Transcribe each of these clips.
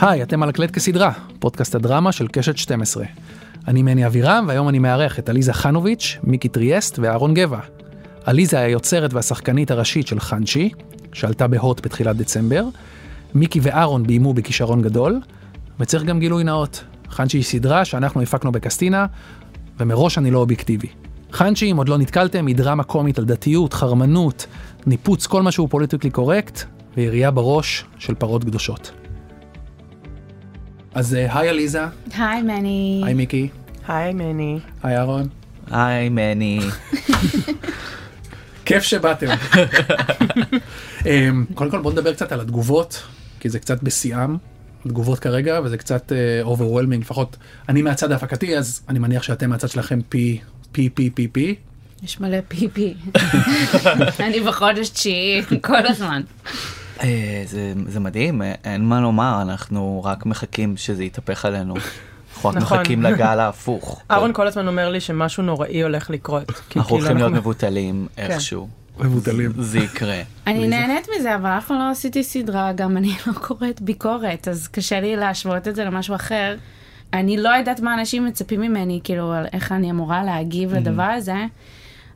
היי, אתם על הקלט סדרה, פודקאסט הדרמה של קשת 12. אני מני אבירם, והיום אני מארח את עליזה חנוביץ', מיקי טריאסט ואהרון גבע. עליזה היא היוצרת והשחקנית הראשית של חאנשי, שעלתה בהוט בתחילת דצמבר. מיקי ואהרון ביימו בכישרון גדול, וצריך גם גילוי נאות. חאנשי היא סדרה שאנחנו הפקנו בקסטינה, ומראש אני לא אובייקטיבי. חאנשי, אם עוד לא נתקלתם, היא דרמה קומית על דתיות, חרמנות, ניפוץ כל מה שהוא politically correct, וירייה בראש של פרות קדושות. אז אה, היי עליזה, היי מני. היי מיקי, היי מני. היי אהרון. היי מני. כיף שבאתם. אמ, קודם כל בוא נדבר קצת על התגובות, כי זה קצת בשיאם, התגובות כרגע, וזה קצת overwhelming, לפחות אני מהצד ההפקתי, אז אני מניח שאתם מהצד שלכם פי, פי, פי, פי, פי. יש מלא פיפי. אני בחודש תשיעי כל הזמן. אה, זה, זה מדהים, אין מה לומר, אנחנו רק מחכים שזה יתהפך עלינו. אנחנו רק נכון. מחכים לגל ההפוך. אהרון כל הזמן אומר לי שמשהו נוראי הולך לקרות. כי אנחנו כאילו הולכים להיות מבוטלים איכשהו. מבוטלים. זה יקרה. אני נהנית מזה, אבל אף פעם לא עשיתי סדרה, גם אני לא קוראת ביקורת, אז קשה לי להשוות את זה למשהו אחר. אני לא יודעת מה אנשים מצפים ממני, כאילו, על איך אני אמורה להגיב לדבר הזה,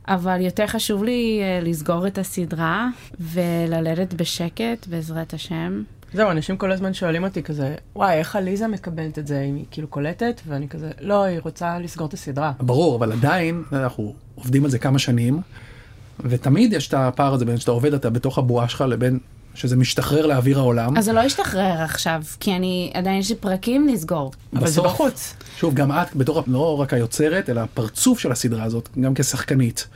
אבל יותר חשוב לי אה, לסגור את הסדרה וללדת בשקט, בעזרת השם. זהו, אנשים כל הזמן שואלים אותי כזה, וואי, איך עליזה מקבלת את זה, אם היא כאילו קולטת? ואני כזה, לא, היא רוצה לסגור את הסדרה. ברור, אבל עדיין אנחנו עובדים על זה כמה שנים, ותמיד יש את הפער הזה בין שאתה עובד אתה בתוך הבועה שלך לבין שזה משתחרר לאוויר העולם. אז זה לא ישתחרר עכשיו, כי אני, עדיין יש לי פרקים לסגור. אבל זה בסוף- בחוץ. שוב, גם את, בתור לא רק היוצרת, אלא הפרצוף של הסדרה הזאת, גם כשחקנית.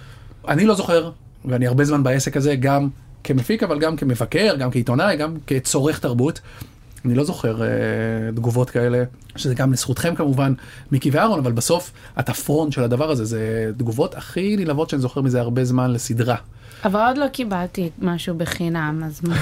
אני לא זוכר, ואני הרבה זמן בעסק הזה, גם כמפיק, אבל גם כמבקר, גם כעיתונאי, גם כצורך תרבות. אני לא זוכר אה, תגובות כאלה, שזה גם לזכותכם כמובן, מיקי ואהרון, אבל בסוף את הפרונט של הדבר הזה, זה תגובות הכי נלהבות שאני זוכר מזה הרבה זמן לסדרה. אבל עוד לא קיבלתי משהו בחינם, אז מה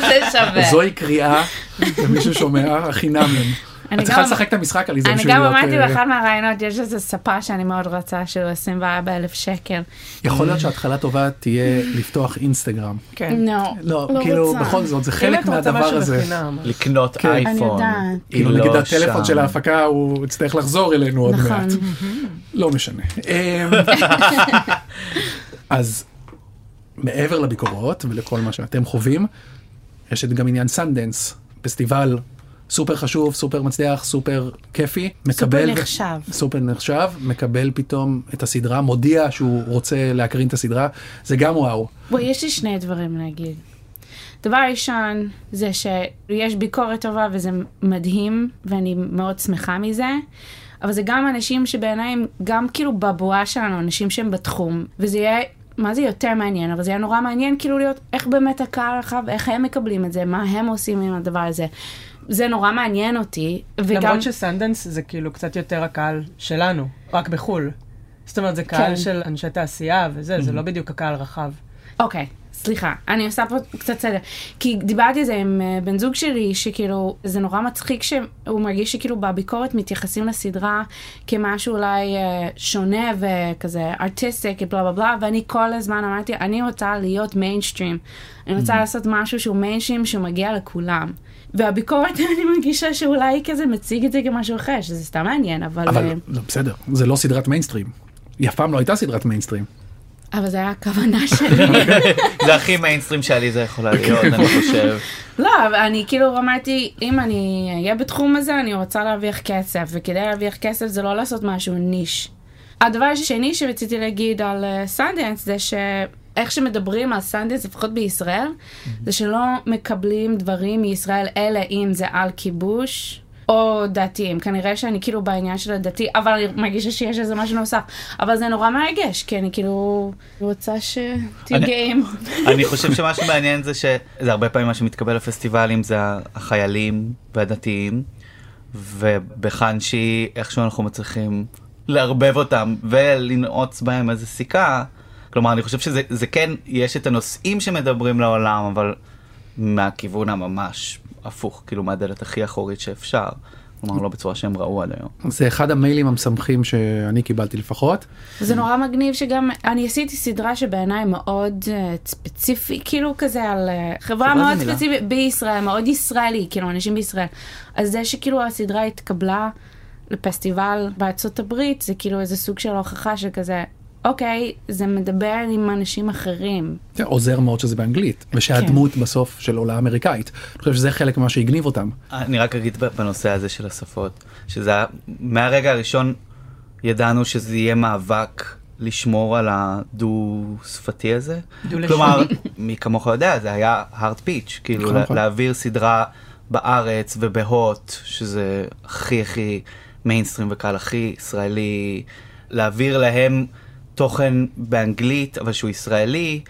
זה שווה? זוהי קריאה, ומישהו שומע, החינמים. אני את צריכה גם- לשחק את המשחק על זה אני בשביל גם להיות, אמרתי אה, באחד מהרעיונות, יש איזה ספה שאני מאוד רוצה, שהוא 24 אלף שקל. יכול להיות שההתחלה טובה תהיה לפתוח אינסטגרם. כן. לא, לא, כאילו, רוצה. בכל זאת, זה חלק מהדבר הזה. לקנות כן. אני אייפון. יודעת. כאילו היא נגיד לא הטלפון. של ההפקה הוא יצטרך לחזור אלינו עוד נכון. מעט. לא משנה. אמ, אז מעבר לביקורות ולכל מה שאתם חווים, יש את גם עניין סנדנס, פסטיבל סופר חשוב, סופר מצליח, סופר כיפי, מקבל, סופר נחשב. סופר נחשב, מקבל פתאום את הסדרה, מודיע שהוא רוצה להקרין את הסדרה, זה גם וואו. בואי, יש לי שני דברים להגיד. דבר ראשון, זה שיש ביקורת טובה וזה מדהים, ואני מאוד שמחה מזה, אבל זה גם אנשים שבעיניי הם גם כאילו בבועה שלנו, אנשים שהם בתחום, וזה יהיה, מה זה יותר מעניין, אבל זה יהיה נורא מעניין כאילו להיות איך באמת הקהל הרחב, איך הם מקבלים את זה, מה הם עושים עם הדבר הזה. זה נורא מעניין אותי, וגם... למרות שסנדנס זה כאילו קצת יותר הקהל שלנו, רק בחו"ל. זאת אומרת, זה קהל כן. של אנשי תעשייה וזה, זה לא בדיוק הקהל רחב. אוקיי, סליחה, אני עושה פה קצת סדר. כי דיברתי על זה עם אה, בן זוג שלי, שכאילו, זה נורא מצחיק שהוא מרגיש שכאילו בביקורת מתייחסים לסדרה כמשהו אולי אה, שונה וכזה artistic, בלה בלה בלה, ואני כל הזמן אמרתי, אני רוצה להיות מיינסטרים. אני רוצה לעשות משהו שהוא מיינסטרים שמגיע לכולם. והביקורת, אני מרגישה שאולי כזה מציג את זה כמשהו אחר, שזה סתם מעניין, אבל... אבל אה, לא, בסדר, זה לא סדרת מיינסטרים. היא אף פעם לא הייתה סדרת מיינסטרים. אבל זה היה הכוונה שלי. זה הכי מיינסטרים שעליזה יכולה להיות, אני חושב. לא, אבל אני כאילו אמרתי, אם אני אהיה בתחום הזה, אני רוצה להרוויח כסף, וכדי להרוויח כסף זה לא לעשות משהו niche. הדבר השני שרציתי להגיד על סנדנס זה שאיך שמדברים על סנדנס, לפחות בישראל, זה שלא מקבלים דברים מישראל, אלא אם זה על כיבוש. או דתיים, כנראה שאני כאילו בעניין של הדתי, אבל אני מרגישה שיש איזה משהו נוסף. אבל זה נורא מרגש, כי אני כאילו רוצה שתהיו גאים. אני חושב שמה שמעניין זה שזה הרבה פעמים מה שמתקבל לפסטיבלים זה החיילים והדתיים, ובחנשי איכשהו אנחנו מצליחים לערבב אותם ולנעוץ בהם איזה סיכה. כלומר אני חושב שזה זה כן יש את הנושאים שמדברים לעולם אבל מהכיוון הממש הפוך כאילו מהדלת הכי אחורית שאפשר. כלומר לא בצורה שהם ראו עד היום. זה אחד המיילים המשמחים שאני קיבלתי לפחות. זה נורא מגניב שגם אני עשיתי סדרה שבעיניי מאוד אה, ספציפי כאילו כזה על אה, חברה מאוד. ספציפית בישראל מאוד ישראלי כאילו אנשים בישראל. אז זה שכאילו הסדרה התקבלה לפסטיבל בארצות הברית זה כאילו איזה סוג של הוכחה שכזה אוקיי זה מדבר עם אנשים אחרים. כן, עוזר מאוד שזה באנגלית, ושהדמות בסוף של עולה אמריקאית. אני חושב שזה חלק ממה שהגניב אותם. אני רק אגיד בנושא הזה של השפות, שזה היה, מהרגע הראשון ידענו שזה יהיה מאבק לשמור על הדו-שפתי הזה. דו-לשוני. כלומר, מי כמוך יודע, זה היה hard pitch, כאילו נכון, לה- נכון. להעביר סדרה בארץ ובהוט, שזה הכי הכי מיינסטרים וקהל הכי ישראלי, להעביר להם תוכן באנגלית, אבל שהוא ישראלי,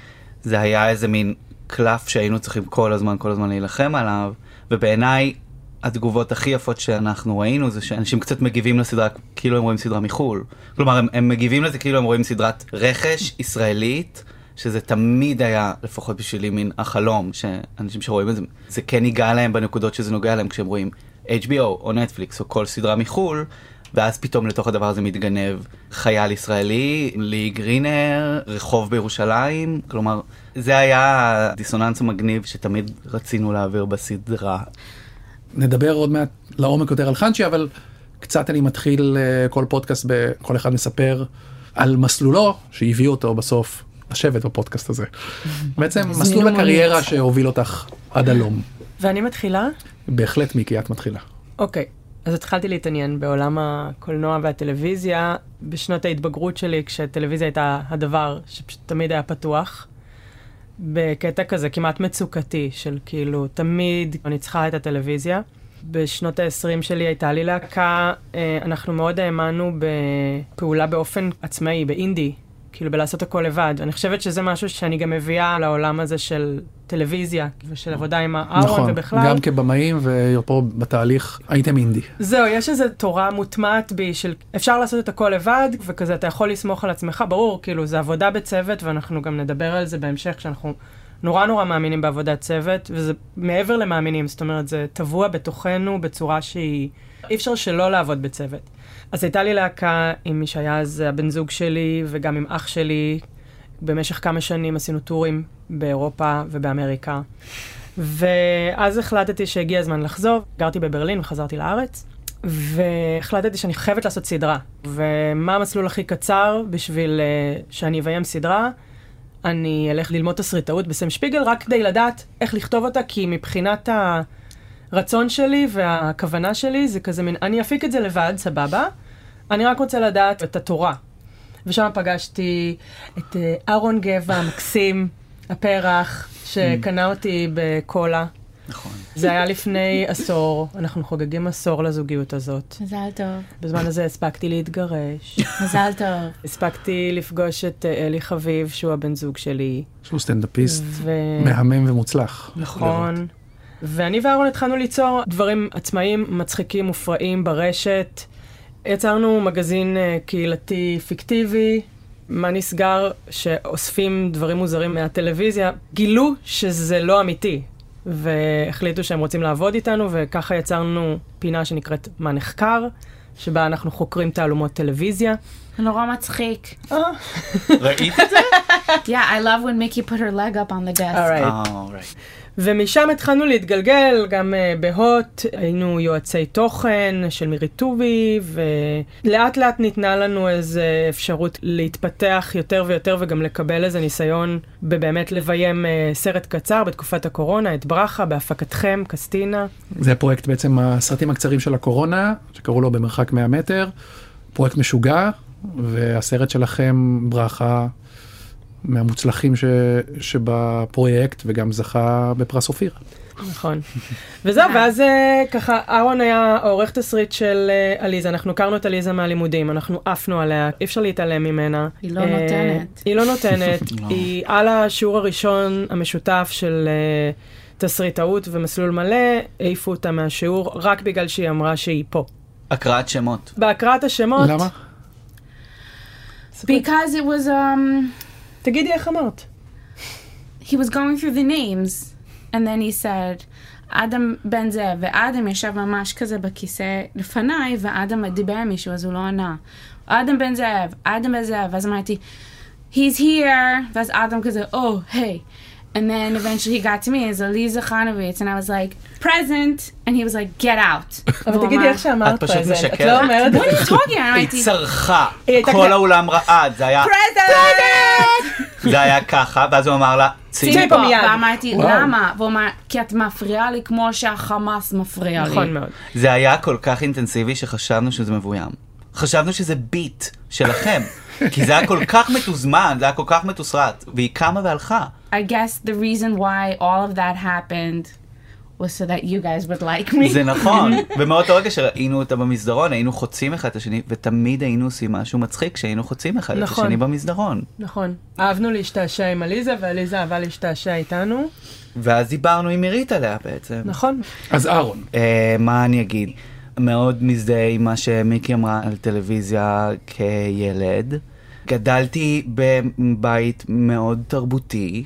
זה היה איזה מין קלף שהיינו צריכים כל הזמן, כל הזמן להילחם עליו, ובעיניי התגובות הכי יפות שאנחנו ראינו זה שאנשים קצת מגיבים לסדרה כאילו הם רואים סדרה מחו"ל. כלומר, הם, הם מגיבים לזה כאילו הם רואים סדרת רכש ישראלית, שזה תמיד היה, לפחות בשבילי, מין החלום, שאנשים שרואים את זה, זה כן ייגע להם בנקודות שזה נוגע להם כשהם רואים HBO או נטפליקס או כל סדרה מחו"ל. ואז פתאום לתוך הדבר הזה מתגנב חייל ישראלי, לי גרינר, רחוב בירושלים, כלומר זה היה הדיסוננס המגניב שתמיד רצינו להעביר בסדרה. נדבר עוד מעט לעומק יותר על חנצ'י, אבל קצת אני מתחיל אה, כל פודקאסט, כל אחד מספר על מסלולו שהביא אותו בסוף לשבת בפודקאסט הזה. בעצם מסלול הקריירה. שהוביל אותך עד הלום. ואני מתחילה? בהחלט מיקי, את מתחילה. אוקיי, אז התחלתי להתעניין בעולם הקולנוע והטלוויזיה בשנות ההתבגרות שלי, כשטלוויזיה הייתה הדבר שפשוט תמיד היה פתוח. בקטע כזה כמעט מצוקתי, של כאילו, תמיד אני צריכה את הטלוויזיה. בשנות ה-20 שלי הייתה לי להקה, אה, אנחנו מאוד האמנו בפעולה באופן עצמאי, באינדי, כאילו בלעשות הכל לבד. אני חושבת שזה משהו שאני גם מביאה לעולם הזה של טלוויזיה, ושל עבודה עם הארון נכון, ובכלל. גם כבמאים ופה בתהליך הייתם אינדי. זהו, יש איזו תורה מוטמעת בי של אפשר לעשות את הכל לבד, וכזה אתה יכול לסמוך על עצמך, ברור, כאילו, זה עבודה בצוות, ואנחנו גם נדבר על זה בהמשך, שאנחנו נורא נורא מאמינים בעבודת צוות, וזה מעבר למאמינים, זאת אומרת, זה טבוע בתוכנו בצורה שהיא... אי אפשר שלא לעבוד בצוות. אז הייתה לי להקה עם מי שהיה אז הבן זוג שלי, וגם עם אח שלי. במשך כמה שנים עשינו טורים באירופה ובאמריקה. ואז החלטתי שהגיע הזמן לחזור, גרתי בברלין וחזרתי לארץ, והחלטתי שאני חייבת לעשות סדרה. ומה המסלול הכי קצר בשביל uh, שאני אביים סדרה? אני אלך ללמוד תסריטאות בסם שפיגל רק כדי לדעת איך לכתוב אותה, כי מבחינת הרצון שלי והכוונה שלי זה כזה מין, אני אפיק את זה לבד, סבבה, אני רק רוצה לדעת את התורה. ושם פגשתי את אה, אהרון גבע המקסים, הפרח, שקנה אותי בקולה. נכון. זה היה לפני עשור, אנחנו חוגגים עשור לזוגיות הזאת. מזל טוב. בזמן הזה הספקתי להתגרש, מזל טוב. הספקתי לפגוש את אה, אלי חביב, שהוא הבן זוג שלי. שהוא סטנדאפיסט ו... מהמם ומוצלח. נכון. ואני ואהרון התחלנו ליצור דברים עצמאיים, מצחיקים, מופרעים ברשת. יצרנו מגזין אה, קהילתי פיקטיבי. מה נסגר? שאוספים דברים מוזרים מהטלוויזיה, גילו שזה לא אמיתי. והחליטו שהם רוצים לעבוד איתנו, וככה יצרנו פינה שנקראת מה נחקר, שבה אנחנו חוקרים תעלומות טלוויזיה. זה נורא מצחיק. ראית את זה? Yeah, I love when Mickey put her leg up on the desk. Alright. אה, right. ומשם התחלנו להתגלגל, גם uh, בהוט, היינו יועצי תוכן של מירי טובי, ולאט לאט ניתנה לנו איזו אפשרות להתפתח יותר ויותר וגם לקבל איזה ניסיון בבאמת לביים uh, סרט קצר בתקופת הקורונה, את ברכה, בהפקתכם, קסטינה. זה פרויקט בעצם הסרטים הקצרים של הקורונה, שקראו לו במרחק 100 מטר, פרויקט משוגע, והסרט שלכם ברכה מהמוצלחים ש... שבפרויקט וגם זכה בפרס אופיר. נכון. וזהו, ואז אה, ככה, אהרון היה עורך תסריט של אה, עליזה, אנחנו הכרנו את עליזה מהלימודים, אנחנו עפנו עליה, אי אפשר להתעלם ממנה. היא לא אה, נותנת. היא לא נותנת, לא. היא על השיעור הראשון המשותף של אה, תסריטאות ומסלול מלא, העיפו אותה מהשיעור רק בגלל שהיא אמרה שהיא פה. הקראת שמות. בהקראת השמות, למה? Because it was, um, תגידי איך אמרת. he was going through the names, and then he said, אדם בן זאב, ואדם ישב ממש כזה בכיסא לפניי, ואדם דיבר עם מישהו, אז הוא לא ענה. אדם בן זאב, אדם בן זאב, ואז אמרתי, he's here, ואז אדם כזה, oh, hey. And then eventually he got to me as Aliza Chanovitz, and I was like, present, and he was like, get out. אבל תגידי איך שאמרת את פשוט זה, את משקרת. לא אומרת... What are you talking? היא צרחה, היא הייתה כל האולם רעד, זה היה, present! זה היה ככה, ואז הוא אמר לה, צאי. פה מיד. ואמרתי. למה? והוא אמר, כי את מפריעה לי כמו שהחמאס מפריע לי. נכון מאוד. זה היה כל כך אינטנסיבי שחשבנו שזה מבוים. חשבנו שזה ביט שלכם. כי זה היה כל כך מתוזמן, זה היה כל כך מתוסרט, והיא קמה והלכה. I guess the reason why all of that happened was so that you guys would like me. זה נכון. ומאותו רגע שראינו אותה במסדרון, היינו חוצים אחד את השני, ותמיד היינו עושים משהו מצחיק כשהיינו חוצים אחד את נכון. השני במסדרון. נכון. אהבנו להשתעשע עם עליזה, ועליזה אהבה להשתעשע איתנו. ואז דיברנו עם עירית עליה בעצם. נכון. אז אהרון, אה, מה אני אגיד? מאוד מזדהה עם מה שמיקי אמרה על טלוויזיה כילד. גדלתי בבית מאוד תרבותי,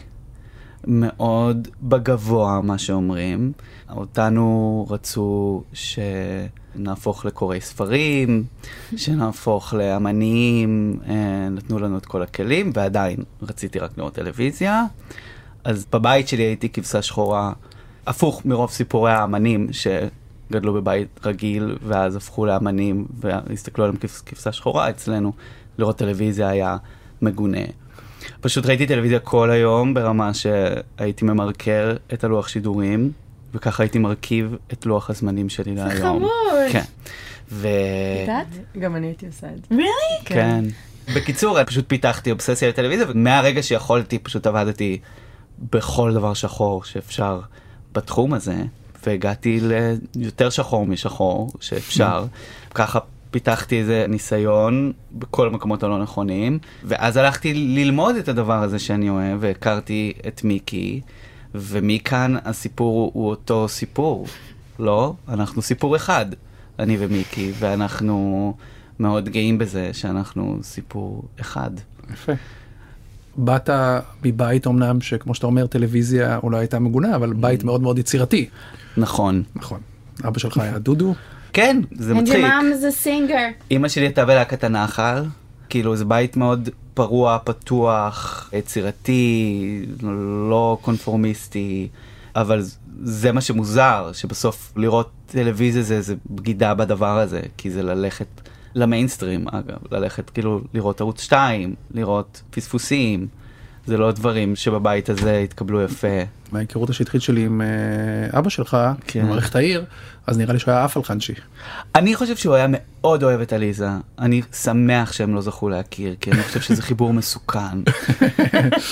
מאוד בגבוה, מה שאומרים. אותנו רצו שנהפוך לקוראי ספרים, שנהפוך לאמנים, אה, נתנו לנו את כל הכלים, ועדיין רציתי רק לראות טלוויזיה. אז בבית שלי הייתי כבשה שחורה, הפוך מרוב סיפורי האמנים שגדלו בבית רגיל, ואז הפכו לאמנים והסתכלו עליהם כבשה שחורה אצלנו. לראות טלוויזיה היה מגונה. פשוט ראיתי טלוויזיה כל היום ברמה שהייתי ממרקר את הלוח שידורים, וככה הייתי מרכיב את לוח הזמנים שלי להיום. חמוד. כן. ו... יודעת? גם אני הייתי עושה את זה. really? כן. בקיצור, פשוט פיתחתי אובססיה לטלוויזיה, ומהרגע שיכולתי פשוט עבדתי בכל דבר שחור שאפשר בתחום הזה, והגעתי ליותר שחור משחור שאפשר. ככה פיתחתי איזה ניסיון בכל המקומות הלא נכונים, ואז הלכתי ללמוד את הדבר הזה שאני אוהב, והכרתי את מיקי, ומכאן הסיפור הוא אותו סיפור, לא? אנחנו סיפור אחד, אני ומיקי, ואנחנו מאוד גאים בזה שאנחנו סיפור אחד. יפה. באת מבית אמנם שכמו שאתה אומר טלוויזיה אולי הייתה מגונה אבל בית מאוד מאוד יצירתי. נכון. נכון. אבא שלך היה דודו. כן, זה And your מצחיק. mom is a singer. אימא שלי הייתה בלהקת הנחל, כאילו זה בית מאוד פרוע, פתוח, יצירתי, לא קונפורמיסטי, אבל זה מה שמוזר, שבסוף לראות טלוויזיה זה, זה בגידה בדבר הזה, כי זה ללכת למיינסטרים, אגב, ללכת כאילו לראות ערוץ 2, לראות פספוסים, זה לא דברים שבבית הזה התקבלו יפה. מההיכרות השטחית שלי עם אה, אבא שלך, כן. במערכת העיר, אז נראה לי שהוא היה עף על חנשי. אני חושב שהוא היה מאוד אוהב את עליזה. אני שמח שהם לא זכו להכיר, כי אני חושב שזה חיבור מסוכן.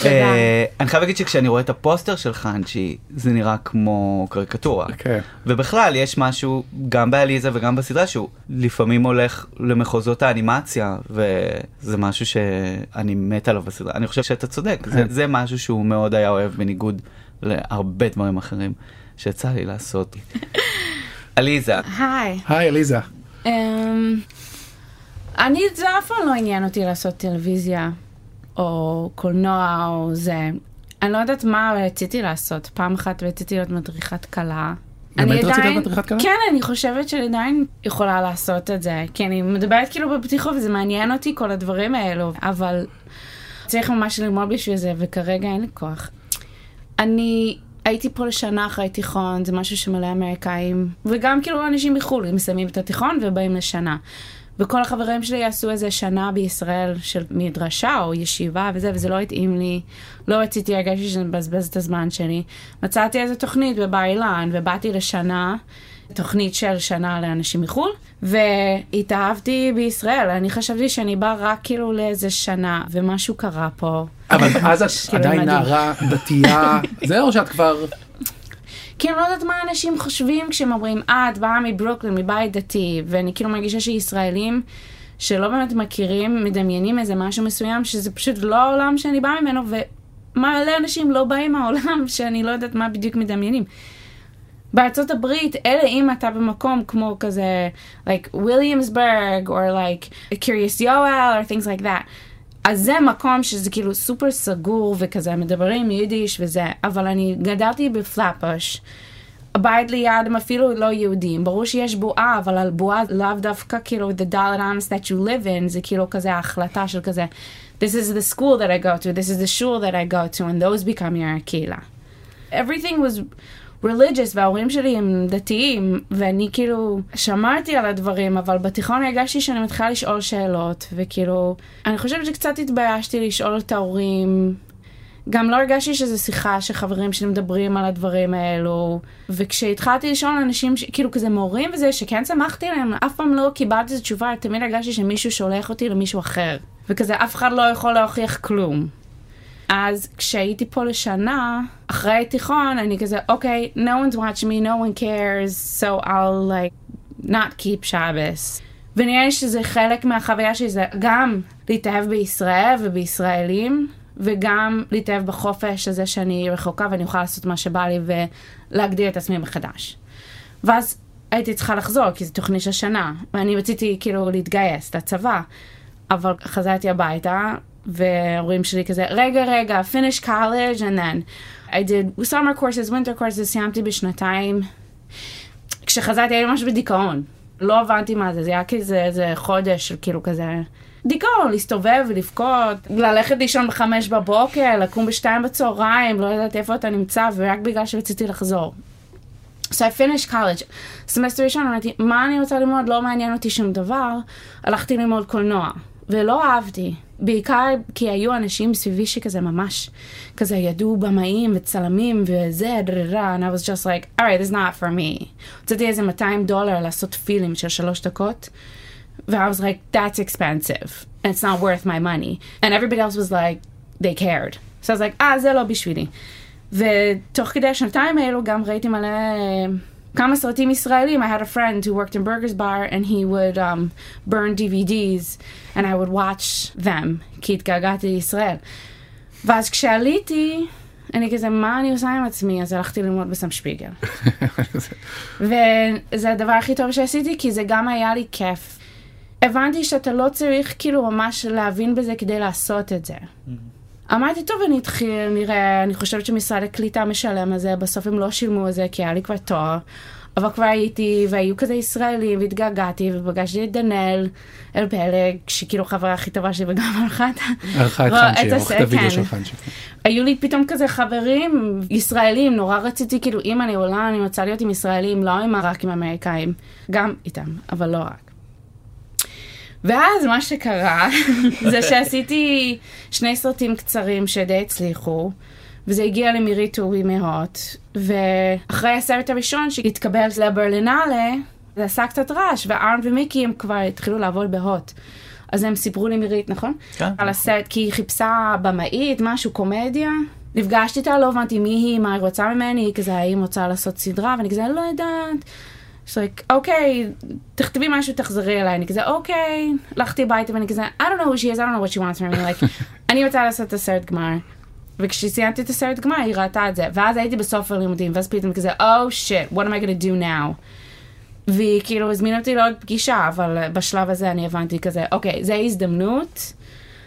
אה, אני חייב להגיד שכשאני רואה את הפוסטר של חנצ'י, זה נראה כמו קריקטורה. כן. ובכלל, יש משהו, גם בעליזה וגם בסדרה, שהוא לפעמים הולך למחוזות האנימציה, וזה משהו שאני מת עליו בסדרה. אני חושב שאתה צודק, זה, כן. זה משהו שהוא מאוד היה אוהב, בניגוד להרבה דברים אחרים שיצא לי לעשות. עליזה, היי. היי עליזה. Um, אני, זה אף פעם לא עניין אותי לעשות טלוויזיה, או קולנוע, או זה. אני לא יודעת מה רציתי לעשות. פעם אחת רציתי להיות מדריכת כלה. באמת אני רצית להיות מדריכת כלה? כן, אני חושבת שאני עדיין יכולה לעשות את זה. כי אני מדברת כאילו בפתיחות וזה מעניין אותי כל הדברים האלו, אבל צריך ממש ללמוד בשביל זה, וכרגע אין לי כוח. אני הייתי פה לשנה אחרי תיכון, זה משהו שמלא אמריקאים, וגם כאילו אנשים מחו"ל, הם מסיימים את התיכון ובאים לשנה. וכל החברים שלי עשו איזה שנה בישראל של מדרשה או ישיבה וזה, וזה לא התאים לי. לא רציתי, הרגשתי שאני מבזבז את הזמן שלי. מצאתי איזה תוכנית בבר אילן, ובאתי לשנה, תוכנית של שנה לאנשים מחו"ל, והתאהבתי בישראל. אני חשבתי שאני באה רק כאילו לאיזה שנה, ומשהו קרה פה. אבל אז את כאילו, עדיין. נערה דתייה, זה או שאת כבר... כי אני לא יודעת מה אנשים חושבים כשהם אומרים, אה, את באה מברוקלין, מבית דתי, ואני כאילו מרגישה שישראלים שלא באמת מכירים, מדמיינים איזה משהו מסוים, שזה פשוט לא העולם שאני באה ממנו, ומלא אנשים לא באים מהעולם שאני לא יודעת מה בדיוק מדמיינים. בארצות הברית, אלא אם אתה במקום כמו כזה, like Williamsburg, or like Curious Yoel, or things like that. אז זה מקום שזה כאילו סופר סגור וכזה, מדברים יידיש וזה, אבל אני גדלתי בפלאפוש. הבית ליד הם אפילו לא יהודים, ברור שיש בועה, אבל על בועה לאו דווקא כאילו the dollar honest that you live in, זה כאילו כזה ההחלטה של כזה, this is the school that I go to, this is the shul that I go to, and those become your קהילה. Everything was religious, וההורים שלי הם דתיים, ואני כאילו שמרתי על הדברים, אבל בתיכון הרגשתי שאני מתחילה לשאול שאלות, וכאילו, אני חושבת שקצת התביישתי לשאול את ההורים. גם לא הרגשתי שזו שיחה שחברים שלי מדברים על הדברים האלו, וכשהתחלתי לשאול אנשים, ש... כאילו כזה מורים וזה, שכן שמחתי עליהם, אף פעם לא קיבלתי את התשובה, תמיד הרגשתי שמישהו שולח אותי למישהו אחר, וכזה אף אחד לא יכול להוכיח כלום. אז כשהייתי פה לשנה, אחרי תיכון, אני כזה, אוקיי, okay, no one's watching me, no one cares, so I'll like not keep Shabbos. ונראה לי שזה חלק מהחוויה שלי, זה גם להתאהב בישראל ובישראלים, וגם להתאהב בחופש הזה שאני רחוקה ואני אוכל לעשות מה שבא לי ולהגדיר את עצמי מחדש. ואז הייתי צריכה לחזור, כי זו תוכנית של שנה, ואני רציתי כאילו להתגייס לצבא, אבל חזרתי הביתה, וההורים שלי כזה, רגע, רגע, finish college, and then I did summer courses, winter courses, סיימתי בשנתיים. כשחזרתי הייתי ממש בדיכאון. לא הבנתי מה זה, זה היה כזה איזה חודש של כאילו כזה דיכאון, להסתובב ולבכות, ללכת לישון בחמש בבוקר, לקום בשתיים בצהריים, לא יודעת איפה אתה נמצא, ורק בגלל שרציתי לחזור. So I finished college. סמסטר ראשון אמרתי, מה אני רוצה ללמוד? לא מעניין אותי שום דבר. הלכתי ללמוד קולנוע, ולא אהבתי. בעיקר כי היו אנשים סביבי שכזה ממש, כזה ידעו במאים וצלמים וזה, דררה, and I was just like, alright, this is not for me. הוצאתי איזה 200 דולר לעשות פילים של שלוש דקות. I was like, that's expensive. And it's not worth my money. And everybody else was like, they cared. So I was like, ah, זה לא בשבילי. ותוך כדי השנתיים האלו גם ראיתי מלא כמה סרטים ישראלים. I had a friend who worked in Burgers Bar and he would um, burn DVDs and I would watch them כי התגעגעתי לישראל. ואז כשעליתי, אני כזה, מה אני עושה עם עצמי? אז הלכתי ללמוד בסם שפיגל. וזה הדבר הכי טוב שעשיתי כי זה גם היה לי כיף. הבנתי שאתה לא צריך כאילו ממש להבין בזה כדי לעשות את זה. אמרתי, טוב, אני אתחיל, נראה, אני חושבת שמשרד הקליטה משלם על זה, בסוף הם לא שילמו על זה, כי היה לי כבר תואר. אבל כבר הייתי, והיו כזה ישראלים, והתגעגעתי, ופגשתי את דנאל אלפלג, שכאילו חברה הכי טובה שלי, וגם ערכה את את חנצ'י, עורכת הוידאו של חנצ'י. היו לי פתאום כזה חברים ישראלים, נורא רציתי, כאילו, אם אני עולה, אני רוצה להיות עם ישראלים, לא עם רק עם אמריקאים. גם איתם, אבל לא רק. ואז מה שקרה זה שעשיתי שני סרטים קצרים שדי הצליחו, וזה הגיע למירי טורי מהוט, ואחרי הסרט הראשון שהתקבל לברלינלה, זה עשה קצת רעש, וארן ומיקי הם כבר התחילו לעבוד בהוט. אז הם סיפרו לי מירית, נכון? כן. על הסרט, כי היא חיפשה במאית, משהו, קומדיה. נפגשתי איתה, לא הבנתי מי היא, מה היא רוצה ממני, כזה האם רוצה לעשות סדרה, ואני כזה לא יודעת. she's like, אוקיי, תכתבי משהו, תחזרי אליי. אני כזה, אוקיי, הלכתי הביתה ואני כזה, I don't know who she is, I don't know what she wants from me, like, אני רוצה לעשות את הסרט גמר. וכשסיימתי את הסרט גמר, היא ראתה את זה. ואז הייתי בסוף הלימודים, ואז פתאום כזה, oh shit, what am I gonna do now? והיא כאילו הזמינה אותי לעוד פגישה, אבל בשלב הזה אני הבנתי כזה, אוקיי, זה הזדמנות,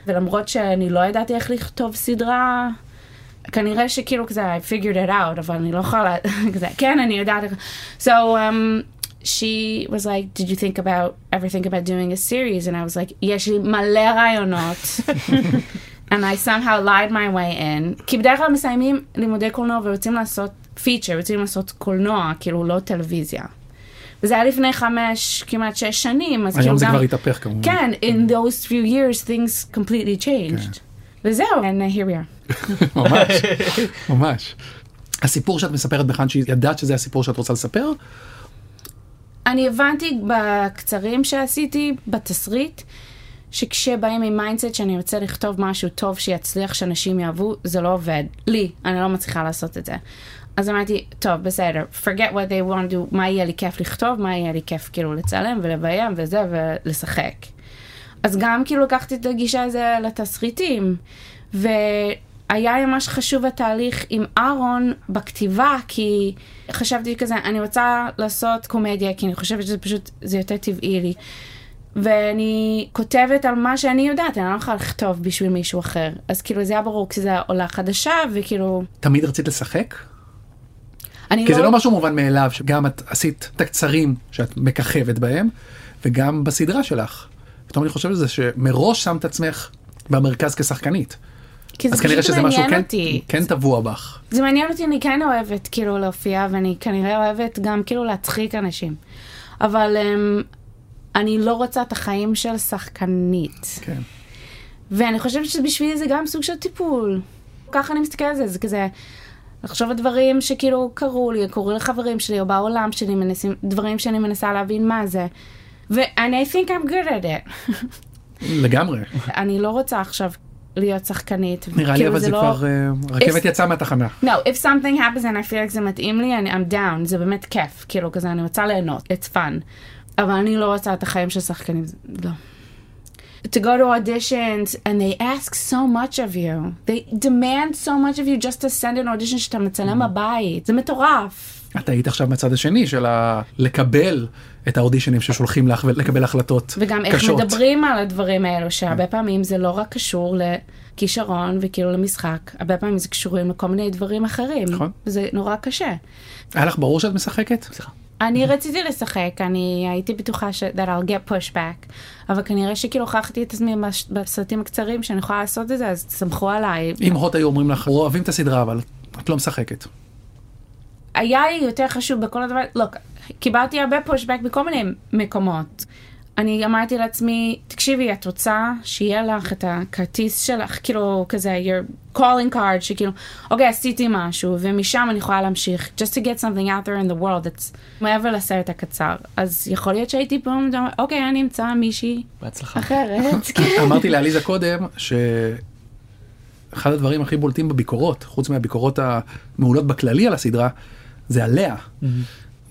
ולמרות שאני לא ידעתי איך לכתוב סדרה, כנראה שכאילו כזה, I figured it out, אבל אני לא יכולה, כזה, כן, אני יודעת. So, um, she was like, did you think about, ever think about doing a series? And I was like, יש לי מלא רעיונות. And I somehow lied my way in. כי בדרך כלל מסיימים לימודי קולנוע ורוצים לעשות feature, רוצים לעשות קולנוע, כאילו לא טלוויזיה. וזה היה לפני חמש, כמעט שש שנים, אז כאילו היום זה גם... כבר התהפך כמובן. כן, in those few years things completely changed. וזהו, and here we are. ממש, ממש. הסיפור שאת מספרת בחאנשי, ידעת שזה הסיפור שאת רוצה לספר? אני הבנתי בקצרים שעשיתי, בתסריט, שכשבאים עם mindset שאני רוצה לכתוב משהו טוב שיצליח, שאנשים יאהבו, זה לא עובד. לי, אני לא מצליחה לעשות את זה. אז אמרתי, טוב, בסדר, forget what they want to do, מה יהיה לי כיף לכתוב, מה יהיה לי כיף כאילו לצלם ולביים וזה, ולשחק. אז גם כאילו לקחתי את הגישה הזו לתסריטים, והיה ממש חשוב התהליך עם אהרון בכתיבה, כי חשבתי כזה, אני רוצה לעשות קומדיה, כי אני חושבת שזה פשוט, זה יותר טבעי לי. ואני כותבת על מה שאני יודעת, אני לא יכולה לכתוב בשביל מישהו אחר. אז כאילו זה היה ברור, כי זה עולה חדשה, וכאילו... תמיד רצית לשחק? אני כי זה לא משהו מובן מאליו, שגם את עשית את הקצרים שאת מככבת בהם, וגם בסדרה שלך. פתאום אני חושב על זה שמראש שמת עצמך במרכז כשחקנית. כי אז כנראה שזה משהו כן. כן טבוע בך. זה מעניין אותי, אני כן אוהבת כאילו להופיע, ואני כנראה אוהבת גם כאילו להצחיק אנשים. אבל um, אני לא רוצה את החיים של שחקנית. כן. ואני חושבת שבשבילי זה גם סוג של טיפול. ככה אני מסתכלת על זה, זה כזה לחשוב על דברים שכאילו קרו לי, קרו לחברים שלי, או בעולם שלי, מנסים, דברים שאני מנסה להבין מה זה. ו-and I think I'm good at it. לגמרי. אני לא רוצה עכשיו להיות שחקנית. נראה לי כאילו, אבל זה לא- כבר, אה, הרכבת If- יצאה מהתחנה. No, if something happens and I feel like זה מתאים לי, I'm down, זה באמת כיף, כאילו כזה, אני רוצה ליהנות, it's fun. אבל אני לא רוצה את החיים של שחקנים, לא. To go to auditions and they ask so much of you. They demand so much of you just to send an audition שאתה Mm-hmm. מצלם בבית. זה מטורף. את היית עכשיו מהצד השני של ה... לקבל את האודישנים ששולחים לך ולקבל החלטות וגם איך קשות. מדברים על הדברים האלו, שהרבה פעמים זה לא רק קשור לכישרון וכאילו למשחק, הרבה פעמים זה קשורים לכל מיני דברים אחרים. נכון. זה נורא קשה. היה לך ברור שאת משחקת? סליחה. אני רציתי לשחק, אני הייתי בטוחה ש- that I'll get pushback, אבל כנראה שכאילו הוכחתי את עצמי בסרטים הקצרים שאני יכולה לעשות את זה, אז סמכו עליי. אם הוט היו אומרים לך, אוהבים את הסדרה אבל את לא משחקת. היה לי יותר חשוב בכל הדבר, לא, קיבלתי הרבה pushback בכל מיני מקומות. אני אמרתי לעצמי, תקשיבי, את רוצה שיהיה לך את הכרטיס שלך, כאילו כזה, your calling card, שכאילו, אוקיי, עשיתי משהו, ומשם אני יכולה להמשיך, just to get something out there in the world, it's מעבר לסרט הקצר. אז יכול להיות שהייתי פה, אוקיי, אני אמצא מישהי בהצלחה. אחרת, כן. אמרתי לעליזה קודם שאחד הדברים הכי בולטים בביקורות, חוץ מהביקורות המעולות בכללי על הסדרה, זה עליה.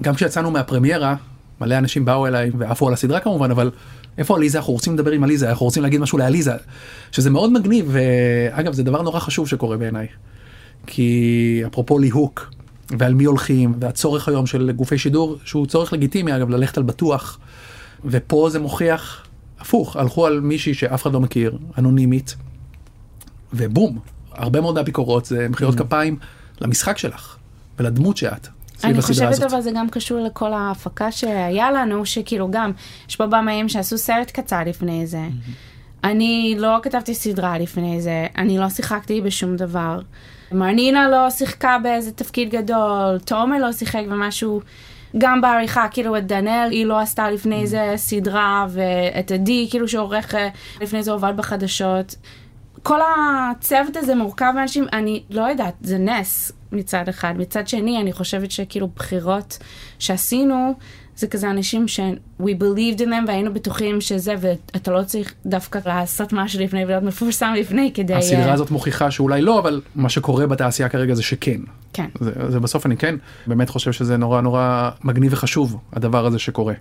גם כשיצאנו מהפרמיירה, מלא אנשים באו אליי ועפו על הסדרה כמובן, אבל איפה עליזה? אנחנו רוצים לדבר עם עליזה, אנחנו רוצים להגיד משהו לעליזה, שזה מאוד מגניב, ואגב זה דבר נורא חשוב שקורה בעיניי. כי אפרופו ליהוק, ועל מי הולכים, והצורך היום של גופי שידור, שהוא צורך לגיטימי אגב, ללכת על בטוח, ופה זה מוכיח הפוך, הלכו על מישהי שאף אחד לא מכיר, אנונימית, ובום, הרבה מאוד מהביקורות זה מחיאות כפיים למשחק שלך ולדמות שאת. אני חושבת הזאת. אבל זה גם קשור לכל ההפקה שהיה לנו, שכאילו גם, יש פה במאים שעשו סרט קצר לפני זה. אני לא כתבתי סדרה לפני זה, אני לא שיחקתי בשום דבר. מרנינה לא שיחקה באיזה תפקיד גדול, תומר לא שיחק במשהו, גם בעריכה, כאילו את דנאל, היא לא עשתה לפני זה סדרה, ואת עדי, כאילו שעורך אה, לפני זה עובד בחדשות. כל הצוות הזה מורכב מאנשים, אני לא יודעת, זה נס מצד אחד. מצד שני, אני חושבת שכאילו בחירות שעשינו, זה כזה אנשים ש- we believed in them והיינו בטוחים שזה, ואתה לא צריך דווקא לעשות משהו לפני ולהיות מפורסם לפני כדי... הסדרה אה, הזאת מוכיחה שאולי לא, אבל מה שקורה בתעשייה כרגע זה שכן. כן. זה, זה בסוף אני כן באמת חושב שזה נורא נורא מגניב וחשוב הדבר הזה שקורה.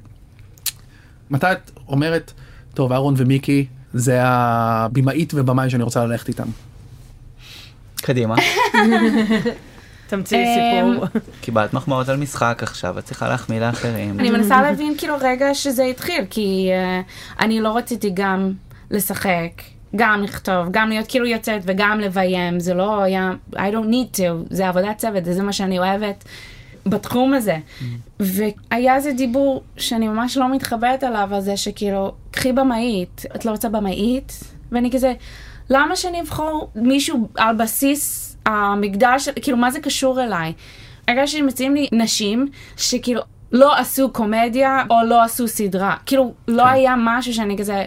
מתי את אומרת, טוב אהרון ומיקי זה הבמאית ובמאי שאני רוצה ללכת איתם. קדימה, תמציאי אמ, סיפור. קיבלת מחמאות על משחק עכשיו, את צריכה להחמיא לאחרים. אני מנסה להבין כאילו רגע שזה התחיל, כי uh, אני לא רציתי גם לשחק, גם לכתוב, גם להיות כאילו יוצאת וגם לביים, זה לא היה, I don't need to, זה עבודת צוות, וזה מה שאני אוהבת בתחום הזה. והיה איזה דיבור שאני ממש לא מתחברת עליו, על זה שכאילו, קחי במאית, את לא רוצה במאית? ואני כזה, למה שאני אבחור מישהו על בסיס המגדר של, כאילו, מה זה קשור אליי? הרגע שמציעים לי נשים שכאילו לא עשו קומדיה או לא עשו סדרה. כאילו, לא היה משהו שאני כזה,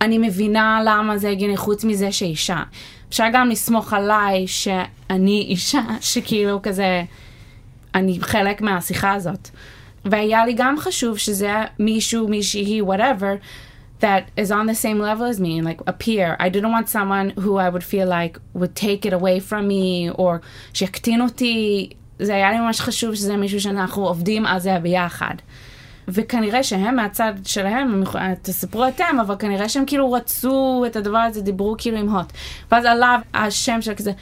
אני מבינה למה זה הגיוני חוץ מזה שאישה. אפשר גם לסמוך עליי שאני אישה, שכאילו כזה, אני חלק מהשיחה הזאת. והיה לי גם חשוב שזה מישהו, מישהי, whatever, that is on the same level as me, like a peer. I didn't want someone who I would feel like would take it away from me, or שיקטין אותי. זה היה לי ממש חשוב שזה מישהו שאנחנו עובדים על זה ביחד. וכנראה שהם מהצד שלהם, הם יכולים- תספרו אתם, אבל כנראה שהם כאילו רצו את הדבר הזה, דיברו כאילו עם הוט. ואז עליו השם של כזה,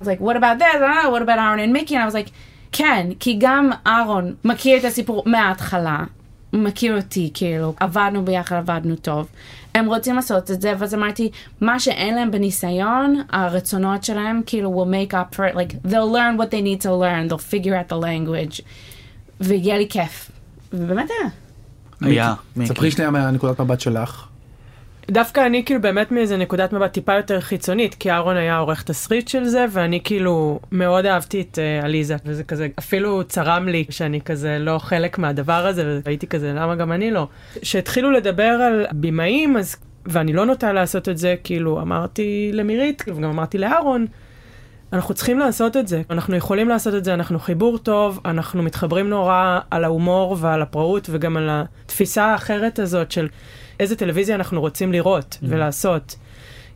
I was like, what about this? I don't know, what about Aaron and Mickey? And I was like, כן, כי גם אהרון מכיר את הסיפור מההתחלה, מכיר אותי, כאילו, עבדנו ביחד, עבדנו טוב. הם רוצים לעשות את זה, ואז אמרתי, מה שאין להם בניסיון, הרצונות שלהם, כאילו, will make up for it, like, they'll learn what they need to learn, they'll figure out the language, ויהיה לי כיף. ובאמת היה. היה. ספרי שנייה מהנקודת מבט שלך. דווקא אני כאילו באמת מאיזה נקודת מבט טיפה יותר חיצונית, כי אהרון היה עורך תסריט של זה, ואני כאילו מאוד אהבתי את uh, עליזה, וזה כזה אפילו צרם לי שאני כזה לא חלק מהדבר הזה, והייתי כזה, למה גם אני לא? כשהתחילו לדבר על במאים, אז, ואני לא נוטה לעשות את זה, כאילו אמרתי למירית, וגם אמרתי לאהרון, אנחנו צריכים לעשות את זה, אנחנו יכולים לעשות את זה, אנחנו חיבור טוב, אנחנו מתחברים נורא על ההומור ועל הפראות וגם על התפיסה האחרת הזאת של איזה טלוויזיה אנחנו רוצים לראות Mm. ולעשות.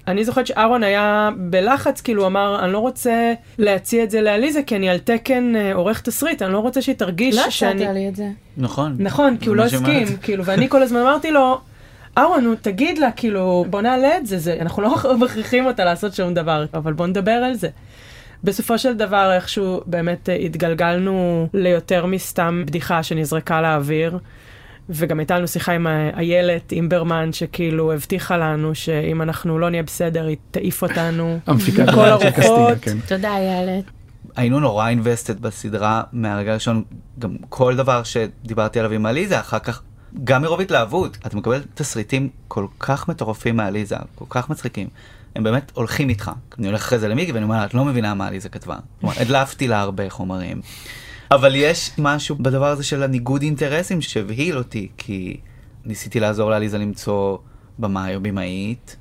אני זוכרת שאהרון היה בלחץ, כאילו הוא אמר, אני לא רוצה להציע את זה לעליזה, כי אני על תקן אה, עורך תסריט, אני לא רוצה שהיא תרגיש לא שאני... הצעת לי את זה. נכון. נכון, כי הוא לא. הסכים, כאילו, ואני כל הזמן אמרתי לו, אהרון, נו, תגיד לה, כאילו, בוא נעלה את זה, זה, אנחנו לא מכריחים אותה לעשות שום דבר, אבל בוא נדבר על זה. בסופו של דבר, איכשהו באמת אה, התגלגלנו ליותר מסתם בדיחה שנזרקה לאוויר. וגם הייתה לנו שיחה עם איילת אימברמן, שכאילו הבטיחה לנו שאם אנחנו לא נהיה בסדר, היא תעיף אותנו. המפיקה כל של קסטינה, הרוחות. כן. תודה, איילת. היינו נורא אינבסטד בסדרה מהרגע הראשון, גם כל דבר שדיברתי עליו עם עליזה, אחר כך, גם מרוב התלהבות, אתה מקבל תסריטים כל כך מטורפים מעליזה, כל כך מצחיקים. הם באמת הולכים איתך. אני הולך אחרי זה למיגי ואני אומר לה, את לא מבינה מה עליזה כתבה. כלומר, הדלפתי לה הרבה חומרים. אבל יש משהו בדבר הזה של הניגוד אינטרסים שהבהיל אותי, כי ניסיתי לעזור לעליזה למצוא במאי או במאית,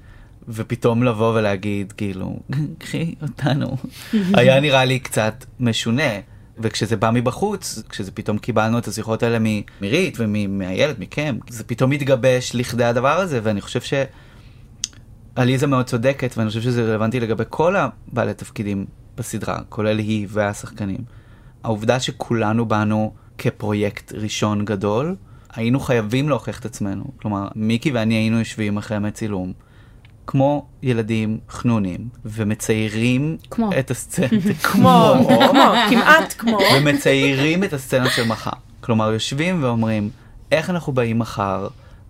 ופתאום לבוא ולהגיד, כאילו, קחי אותנו, היה נראה לי קצת משונה. וכשזה בא מבחוץ, כשזה פתאום קיבלנו את השיחות האלה ממירית ומהילד, מכם, זה פתאום מתגבש לכדי הדבר הזה, ואני חושב שעליזה מאוד צודקת, ואני חושב שזה רלוונטי לגבי כל הבעלי תפקידים בסדרה, כולל היא והשחקנים. העובדה שכולנו באנו כפרויקט ראשון גדול, היינו חייבים להוכיח את עצמנו. כלומר, מיקי ואני היינו יושבים אחרי ימי צילום, כמו ילדים חנונים, ומציירים כמו. את הסצנה, כמו, כמו, כמעט כמו. ומציירים את הסצנה של מחר. כלומר, יושבים ואומרים, איך אנחנו באים מחר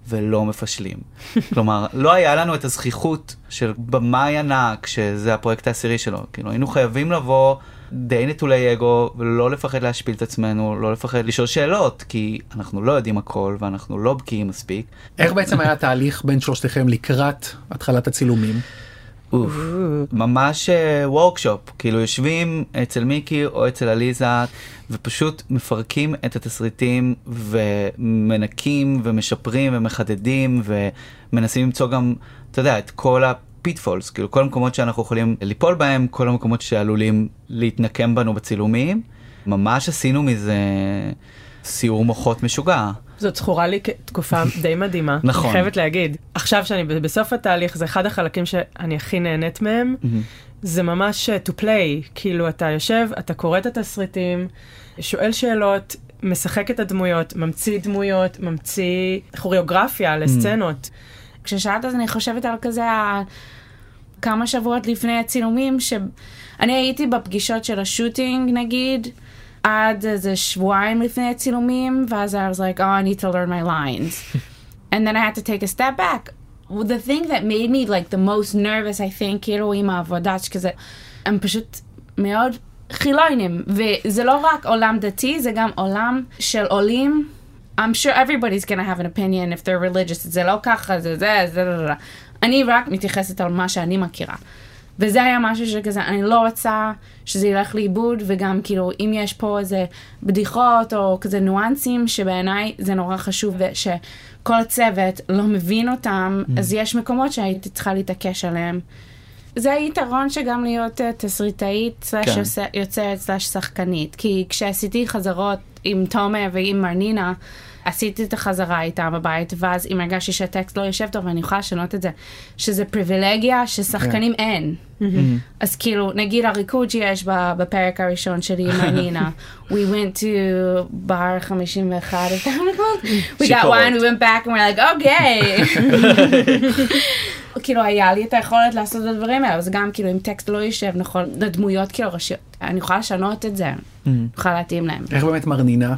ולא מפשלים. כלומר, לא היה לנו את הזכיחות של במאי ענק, שזה הפרויקט העשירי שלו. כאילו, היינו חייבים לבוא די נטולי אגו, ולא לפחד להשפיל את עצמנו, לא לפחד לשאול שאלות, כי אנחנו לא יודעים הכל, ואנחנו לא בקיאים מספיק. איך בעצם היה התהליך בין שלושתכם לקראת התחלת הצילומים? אוף, ממש workshop, כאילו יושבים אצל מיקי או אצל עליזה ופשוט מפרקים את התסריטים ומנקים ומשפרים ומחדדים ומנסים למצוא גם, אתה יודע, את כל ה pitfalls, כאילו כל המקומות שאנחנו יכולים ליפול בהם, כל המקומות שעלולים להתנקם בנו בצילומים. ממש עשינו מזה סיור מוחות משוגע. זאת זכורה לי כתקופה די מדהימה. נכון. אני חייבת להגיד. עכשיו שאני בסוף התהליך, זה אחד החלקים שאני הכי נהנית מהם. זה ממש uh, to play, כאילו אתה יושב, אתה קורא את התסריטים, שואל שאלות, משחק את הדמויות, ממציא דמויות, ממציא כוריאוגרפיה לסצנות. כששאלת אז אני חושבת על כזה ה- כמה שבועות לפני הצילומים, שאני הייתי בפגישות של השוטינג נגיד, עד איזה שבועיים לפני הצילומים, ואז I was like, oh, I need to learn my lines. and then I had to take a step back. Well, the thing that made me like the most nervous, I think, כאילו עם העבודה, שכזה, הם פשוט מאוד חילונים, וזה לא רק עולם דתי, זה גם עולם של עולים. I'm sure everybody's gonna have an opinion if they're religious, זה לא ככה, זה זה, זה, זה, זה. אני רק מתייחסת על מה שאני מכירה. וזה היה משהו שכזה, אני לא רוצה שזה ילך לאיבוד, וגם כאילו, אם יש פה איזה בדיחות או כזה ניואנסים, שבעיניי זה נורא חשוב, ושכל הצוות לא מבין אותם, Mm. אז יש מקומות שהייתי צריכה להתעקש עליהם. זה היתרון שגם להיות אה, תסריטאית, סלאש כן. יוצרת, סלאש שחקנית. כי כשעשיתי חזרות עם תומר ועם מרנינה, עשיתי את החזרה איתה בבית, ואז אם הרגשתי שהטקסט לא יושב טוב, אני יכולה לשנות את זה. שזה פריבילגיה ששחקנים אין. אז כאילו, נגיד הריקוד שיש בפרק הראשון שלי עם מרנינה, we went to בר 51, is that what it's called? We got wine, we went back and we're like, okay. כאילו היה לי את היכולת לעשות את הדברים האלה, אז גם כאילו אם טקסט לא יושב נכון, לדמויות כאילו ראשיות, אני יכולה לשנות את זה, אני יכולה להתאים להם. איך באמת מרנינה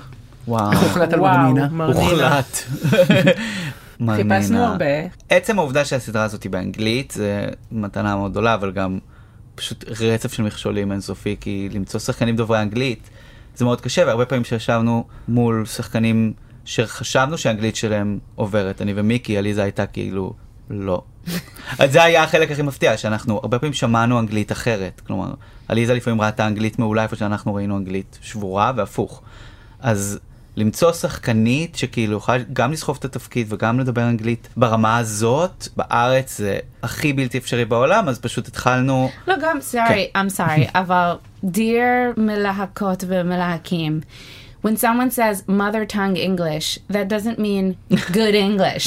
וואו. איך הוחלט על מרנינה? הוחלט. חיפשנו הרבה. עצם העובדה שהסדרה הזאת היא באנגלית זה מתנה מאוד גדולה, אבל גם פשוט רצף של מכשולים אינסופי, כי למצוא שחקנים דוברי אנגלית זה מאוד קשה, והרבה פעמים שישבנו מול שחקנים שחשבנו שהאנגלית שלהם עוברת, אני ומיקי, עליזה הייתה כאילו, לא. אז זה היה החלק הכי מפתיע, שאנחנו הרבה פעמים שמענו אנגלית אחרת, כלומר, עליזה לפעמים ראתה אנגלית מעולה איפה שאנחנו ראינו אנגלית שבורה והפוך. אז למצוא שחקנית שכאילו יכולה גם לסחוב את התפקיד וגם לדבר אנגלית ברמה הזאת, בארץ זה הכי בלתי אפשרי בעולם, אז פשוט התחלנו, לא, גם, sorry, I'm sorry, אבל dear מלהקות ומלהקים. When someone says mother tongue English, that doesn't mean good English.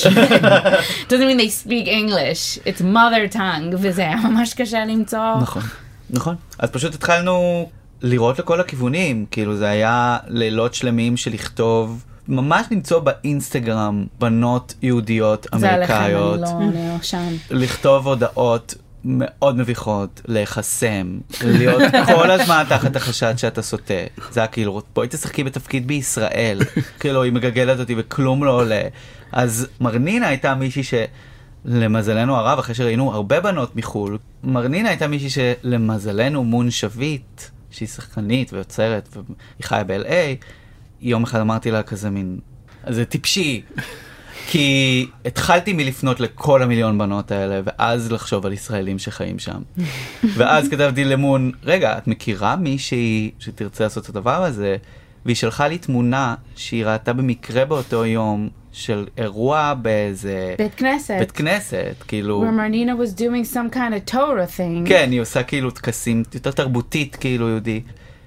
doesn't mean they speak English. It's mother tongue, וזה היה ממש קשה למצוא. נכון. נכון, אז פשוט התחלנו לראות לכל הכיוונים, כאילו זה היה לילות שלמים של לכתוב, ממש למצוא באינסטגרם בנות יהודיות זה עליכם, אני אמריקאיות, לא, אני לא שם. לכתוב הודעות מאוד מביכות, להיחסם, להיות כל הזמן תחת החשד שאתה סוטה. זה היה כאילו, בואי תשחקי בתפקיד בישראל. כאילו, היא מגגלת אותי וכלום לא עולה. אז מרנינה הייתה מישהי שלמזלנו הרב, אחרי שראינו הרבה בנות מחו"ל, מרנינה הייתה מישהי שלמזלנו מון שביט, שהיא שחקנית ויוצרת, והיא חיה ב-LA, יום אחד אמרתי לה כזה מין, זה טיפשי. כי התחלתי מלפנות לכל המיליון בנות האלה, ואז לחשוב על ישראלים שחיים שם. ואז כתבתי למון, רגע, את מכירה מישהי שתרצה לעשות את הדבר הזה? והיא שלחה לי תמונה שהיא ראתה במקרה באותו יום של אירוע באיזה בית כנסת. בית כנסת, כאילו... where Marnina was doing some kind of Torah thing. כן, היא עושה כאילו טקסים יותר תרבותית כאילו יהודי.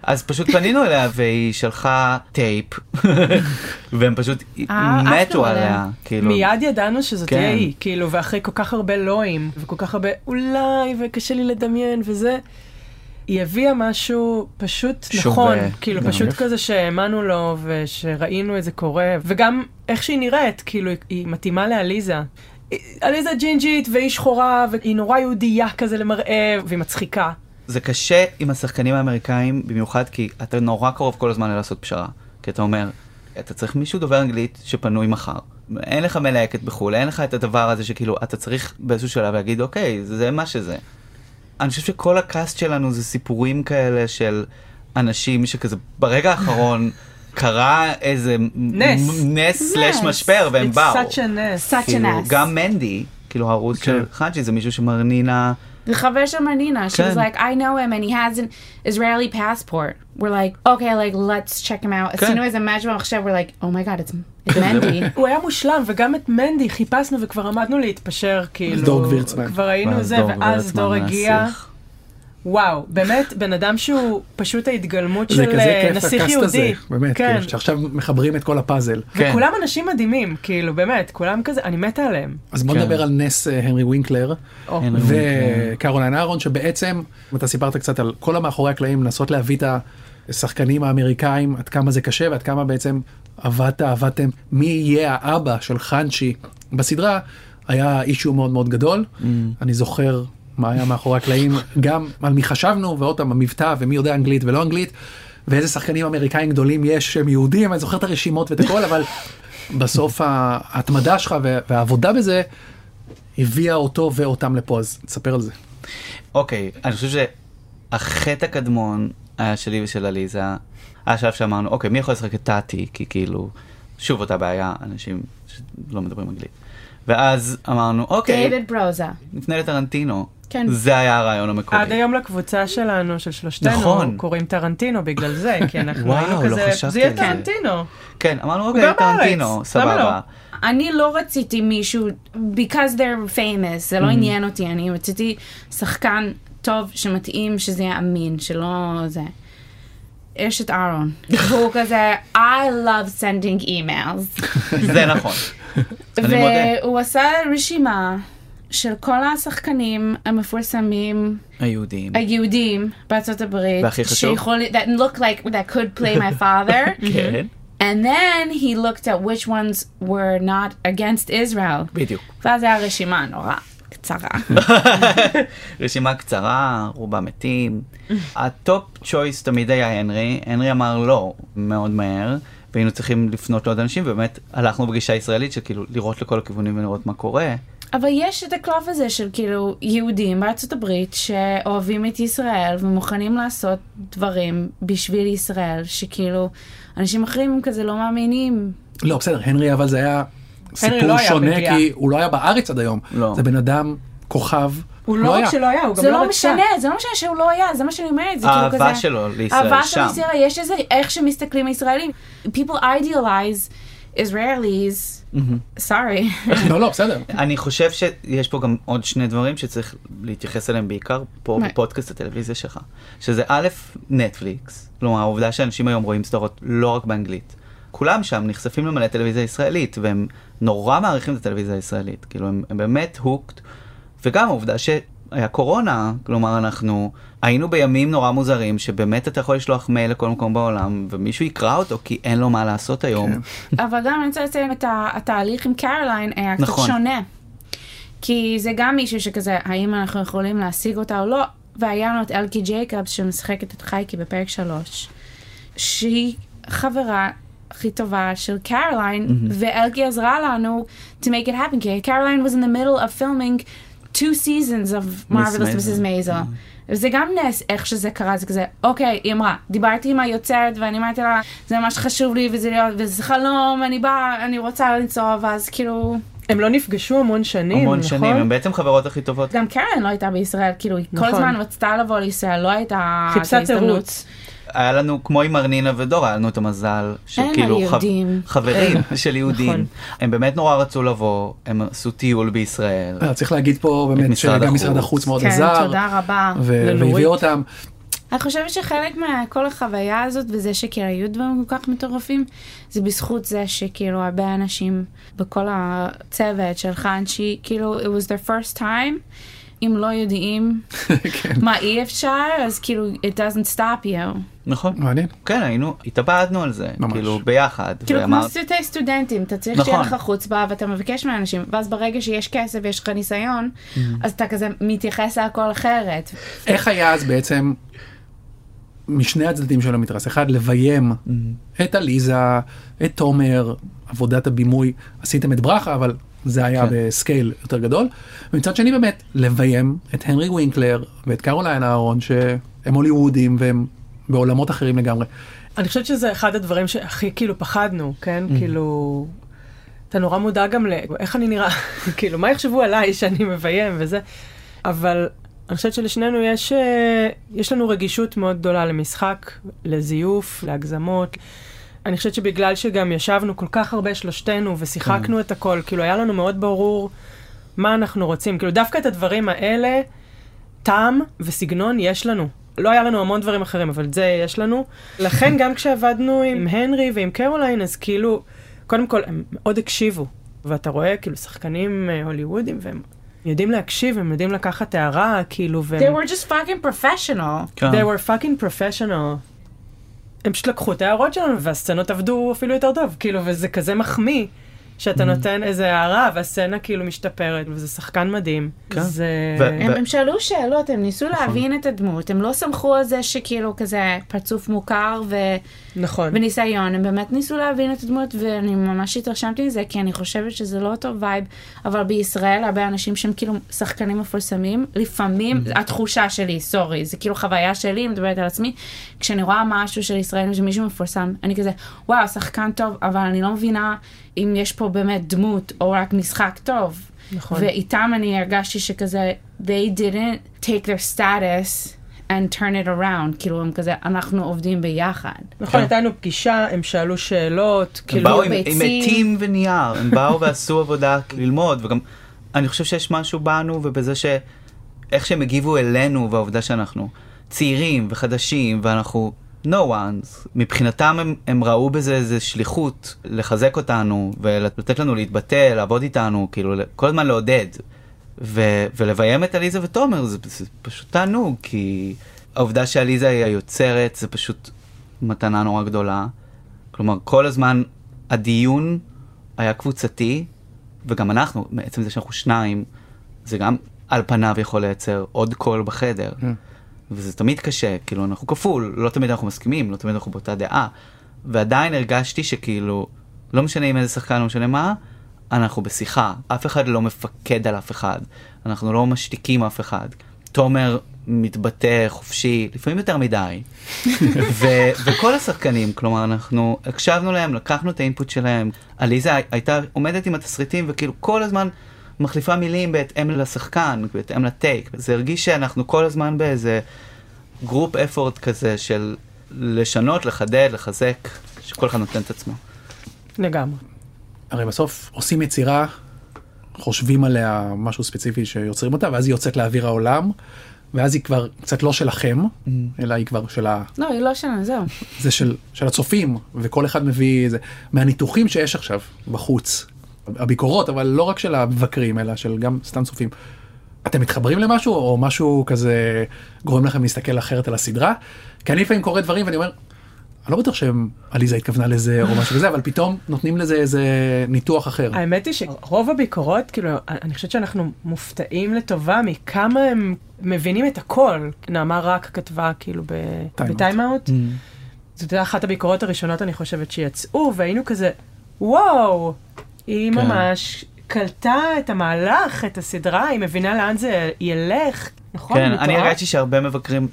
אז פשוט פנינו אליה והיא שלחה טייפ, והם פשוט אה, מתו עליה. כאילו. מיד ידענו שזאת כן. תהיה היא, כאילו, ואחרי כל כך הרבה לואים, וכל כך הרבה אולי, וקשה לי לדמיין, וזה, היא הביאה משהו פשוט. נכון, כאילו, גם. פשוט כזה שהאמנו לו, ושראינו את זה קורה, וגם איך שהיא נראית, כאילו, היא- היא מתאימה לעליזה. עליזה ג'ינג'ית, והיא שחורה, והיא נורא יהודייה כזה למראה, והיא מצחיקה. זה קשה עם השחקנים האמריקאים, במיוחד כי אתה נורא קרוב כל הזמן לעשות פשרה. כי אתה אומר, אתה צריך מישהו דובר אנגלית שפנוי מחר. אין לך מלהקת בחו"ל, אין לך את הדבר הזה שכאילו, אתה צריך באיזשהו שלב להגיד, אוקיי, זה מה שזה. אני חושב שכל הקאסט שלנו זה סיפורים כאלה של אנשים שכזה, ברגע האחרון קרה איזה נס. נס סלש. משבר, והם It's באו. such a ness. such כאילו. גם מנדי, כאילו הרוס כן. של חאג'י, זה מישהו שמרנינה... The חבר של מרנינה, she was like, I know him and he has an Israeli passport. We're like, okay, like, let's check him out. כן. עשינו איזה match במחשב, we're like, oh my god, it's, it's Mandy. הוא היה מושלם, וגם את מנדי חיפשנו וכבר עמדנו להתפשר, כאילו. דור גבירצמן. כבר היינו זה, ואז דור הגיע. וואו, באמת, בן אדם שהוא פשוט ההתגלמות זה של כזה אה, כיף נסיך הקאסט הזה, יהודי. באמת, כן. כאילו, שעכשיו מחברים את כל הפאזל. כן. וכולם אנשים מדהימים, כאילו, באמת, כולם כזה, אני מתה עליהם. אז בוא כן. נדבר על נס אה, הנרי ווינקלר. וקרוליין אהרון שבעצם אתה סיפרת קצת על כל המאחורי הקלעים לנסות להביא את השחקנים האמריקאים עד כמה זה קשה ועד כמה בעצם עבדת עבדתם מי יהיה האבא של חאנשי בסדרה היה אישו מאוד מאוד גדול Mm. אני זוכר מה היה מאחורי הקלעים גם על מי חשבנו ועוד פעם המבטא ומי יודע אנגלית ולא אנגלית ואיזה שחקנים אמריקאים גדולים יש שהם יהודים אני זוכר את הרשימות ואת הכל אבל בסוף ההתמדה שלך וה- והעבודה בזה הביאה אותו ואותם לפה, אז תספר על זה. אוקיי, אני חושב שהחטא הקדמון היה שלי ושל עליזה, היה שלב שאמרנו, אוקיי, מי יכול לשחק את טאטי? כי כאילו, שוב אותה בעיה, אנשים שלא מדברים אנגלית. ואז אמרנו, אוקיי, דייוויד ברוזה. נפנה לטרנטינו. כן. זה היה הרעיון המקורי. עד היום לקבוצה שלנו, של שלושתנו, נכון. קוראים טרנטינו בגלל זה, כי אנחנו וואו, היינו לא כזה, חשבתי זה יהיה. טרנטינו. כן, אמרנו, אוקיי, טרנטינו, למה סבבה. אני לא רציתי מישהו, because they're famous, זה לא עניין אותי, אני רציתי שחקן טוב שמתאים, שזה יהיה אמין, שלא זה. יש את אהרון, והוא כזה, I love sending emails. זה נכון. אני מודה. והוא עשה רשימה של כל השחקנים המפורסמים היהודים. היהודים בארצות הברית, והכי חשוב? שיכול, that look like, that could play my father. כן, And then he looked at which ones were not against Israel. בדיוק. ואז היה רשימה נורא קצרה. רשימה קצרה, רובם מתים. ה top choice תמיד היה הנרי, הנרי אמר לא מאוד מהר, והיינו צריכים לפנות לעוד אנשים, ובאמת הלכנו בגישה ישראלית של כאילו לראות לכל הכיוונים ולראות מה קורה. אבל יש את הקלף הזה של כאילו יהודים בארצות הברית שאוהבים את ישראל ומוכנים לעשות דברים בשביל ישראל, שכאילו אנשים אחרים כזה לא מאמינים. לא, בסדר, הנרי אבל זה היה סיפור לא היה שונה, בגלייה. כי הוא לא היה בארץ עד היום. לא. זה בן אדם, כוכב. הוא לא רק שלא היה, הוא גם זה לא לא רצה. משנה, זה לא משנה שהוא לא היה, זה מה שאני אומרת, זה כאילו כזה... האהבה שלו לישראל אהבה של שם. ישראל, יש איזה, איך שמסתכלים הישראלים. People idealize Israelis, sorry. לא, לא, בסדר. אני חושב שיש פה גם עוד שני דברים שצריך להתייחס אליהם בעיקר פה? בפודקאסט הטלוויזיה שלך. שזה א', נטפליקס, כלומר העובדה שאנשים היום רואים סדרות לא רק באנגלית. כולם שם נחשפים למלא טלוויזיה ישראלית, והם נורא מעריכים את הטלוויזיה הישראלית. כאילו הם, הם באמת הוקט. וגם העובדה שהיה קורונה, כלומר אנחנו היינו בימים נורא מוזרים, שבאמת אתה יכול לשלוח מייל לכל מקום בעולם, ומישהו יקרא אותו כי אין לו מה לעשות היום. כן. אבל גם אני רוצה לציין את התהליך עם קרוליין היה קצת נכון. שונה. כי זה גם מישהו שכזה, האם אנחנו יכולים להשיג אותה או לא, והיה לנו את אלקי ג'ייקובס שמשחקת את חייקי בפרק שלוש, שהיא חברה הכי טובה של קרוליין, ואלקי עזרה לנו to make it happen, כי קרוליין was in the middle of filming two seasons of Marvelous. Mrs. Maisel. וזה גם נס איך שזה קרה, זה כזה, אוקיי, היא אמרה, דיברתי עם היוצרת ואני אמרתי לה, זה ממש חשוב לי וזה להיות, וזה חלום, אני באה, אני רוצה לנסוע, ואז כאילו, הם לא נפגשו המון שנים, המון נכון? שנים, הם בעצם חברות הכי טובות. גם קרן לא הייתה בישראל, כאילו, היא כל נכון. הזמן רצתה לבוא לישראל, לא הייתה חיפשה. תירוץ. היה לנו, כמו עם ארנינה ודור, היה לנו את המזל של כאילו. חברים של יהודים. נכון. הם באמת נורא רצו לבוא, הם עשו טיול בישראל. אה, צריך להגיד פה באמת שגם משרד החוץ. מאוד כן, עזר. תודה רבה. והביא אותם. אני חושבת שחלק מכל החוויה הזאת וזה שכאילו היו דברים כל כך מטורפים, זה בזכות זה שכאילו הרבה אנשים בכל הצוות של חנשי, כאילו it was their first time, אם לא יודעים כן. מה אי אפשר, אז כאילו it doesn't stop you. נכון. מעניין. כן, היינו, התאבדנו על זה, ממש. כאילו ביחד. כאילו כמו ואמרת- סרטי סטודנטים, אתה צריך נכון. שיהיה לך חוצבה ואתה מבקש מאנשים, ואז ברגע שיש כסף ויש לך ניסיון, אז אתה כזה מתייחס להכל אחרת. איך היה אז בעצם משני הצדדים של המתרס? אחד, לביים את עליזה, את תומר, עבודת הבימוי, עשיתם את ברכה, אבל זה היה כן. ב scale יותר גדול. ומצד שני באמת, לביים את הנרי ווינקלר ואת קרוליין אהרון, שהם הוליוודים והם בעולמות אחרים לגמרי. אני חושבת שזה אחד הדברים שהכי כאילו פחדנו, כן? Mm. כאילו... אתה נורא מודע גם לאיך אני נראה, כאילו, מה יחשבו עליי שאני מביים וזה, אבל אני חושבת שלשנינו יש, אה, יש לנו רגישות מאוד גדולה למשחק, לזיוף, להגזמות. אני חושבת שבגלל שגם ישבנו כל כך הרבה שלושתנו ושיחקנו את הכל, כאילו היה לנו מאוד ברור מה אנחנו רוצים. כאילו דווקא את הדברים האלה, טעם וסגנון יש לנו. לא היה לנו המון דברים אחרים, אבל את זה יש לנו. לכן גם כשעבדנו עם הנרי ועם קרוליין, אז כאילו, קודם כל, הם מאוד הקשיבו. ואתה רואה כאילו שחקנים אה, הוליוודים, והם יודעים להקשיב, הם יודעים לקחת הערה, כאילו, והם... They were just fucking professional. כן. They were fucking professional. הם פשוט לקחו את ההערות שלנו, והסצנות עבדו אפילו יותר טוב, כאילו, וזה כזה מחמיא, שאתה נותן איזה הערה, והסצנה כאילו משתפרת, וזה שחקן מדהים. כן. זה... הם, שאלו שאלות, הם ניסו להבין את הדמות, הם לא סמכו על זה שכאילו כזה פרצוף מוכר ו... נכון. וניסיון, הם באמת ניסו להבין את הדמות ואני ממש התרשמתי מזה כי אני חושבת שזה לא אותו וייב, אבל בישראל הרבה אנשים שהם כאילו שחקנים מפורסמים, לפעמים התחושה שלי, sorry, זה כאילו חוויה שלי, אני מדברת על עצמי, כשאני רואה משהו של ישראלים שמישהו מפורסם, אני כזה, וואו, שחקן טוב, אבל אני לא מבינה אם יש פה באמת דמות או רק משחק טוב. נכון. ואיתם אני הרגשתי שכזה, they didn't take their status and turn it around, כאילו הם כזה, אנחנו עובדים ביחד. נכון, כן. הייתה לנו פגישה, הם שאלו שאלות, הם כאילו... באו עם, עם ביצים. עטים ונייר, הם באו ועשו עבודה ללמוד, וגם אני חושב שיש משהו בנו ובזה ש... איך שהם הגיבו אלינו והעובדה שאנחנו צעירים וחדשים ואנחנו no ones, מבחינתם הם, הם ראו בזה איזה שליחות לחזק אותנו ולתת לנו להתבטא, לעבוד איתנו, כאילו כל הזמן לעודד. ו- ולביים את עליזה ותומר זה, זה פשוט תענוג, כי העובדה שעליזה היא היוצרת זה פשוט מתנה נורא גדולה. כלומר, כל הזמן הדיון היה קבוצתי, וגם אנחנו, מעצם זה שאנחנו שניים, זה גם על פניו יכול לייצר עוד קול בחדר. Mm. וזה תמיד קשה, כאילו אנחנו כפול, לא תמיד אנחנו מסכימים, לא תמיד אנחנו באותה דעה. ועדיין הרגשתי שכאילו, לא משנה עם איזה שחקן, לא משנה מה, אנחנו בשיחה. אף אחד לא מפקד על אף אחד. אנחנו לא משתיקים אף אחד. תומר מתבטא חופשי, לפעמים יותר מדי. ו- וכל השחקנים, כלומר, אנחנו הקשבנו להם, לקחנו את האינפוט שלהם. עליזה הייתה עומדת עם התסריטים וכאילו כל הזמן מחליפה מילים בהתאם לשחקן, בהתאם לטייק. זה הרגיש שאנחנו כל הזמן באיזה group effort כזה של לשנות, לחדד, לחזק, שכל אחד נותן את עצמו. לגמרי. הרי בסוף עושים יצירה, חושבים עליה משהו ספציפי שיוצרים אותה, ואז היא יוצאת לאוויר העולם, ואז היא כבר קצת לא שלכם, אלא היא כבר של ה... לא, היא לא שלנו, זהו. זה של, של הצופים, וכל אחד מביא איזה... מהניתוחים שיש עכשיו בחוץ, הביקורות, אבל לא רק של המבקרים, אלא של גם סתם צופים. אתם מתחברים למשהו, או משהו כזה גורם לכם להסתכל אחרת על הסדרה? כי אני לפעמים קורא דברים ואני אומר, אני לא בטוח שעליזה התכוונה לזה או משהו כזה, אבל פתאום נותנים לזה איזה ניתוח אחר. האמת היא שרוב הביקורות, כאילו, אני חושבת שאנחנו מופתעים לטובה מכמה הם מבינים את הכל. נעמה רק כתבה כאילו. בטיימאוט. זאת הייתה אחת הביקורות הראשונות, אני חושבת, שיצאו, והיינו כזה, וואו, היא כן. ממש קלטה את המהלך, את הסדרה, היא מבינה לאן זה ילך. נכון? כן. אני הרגשתי שהרבה מבקרים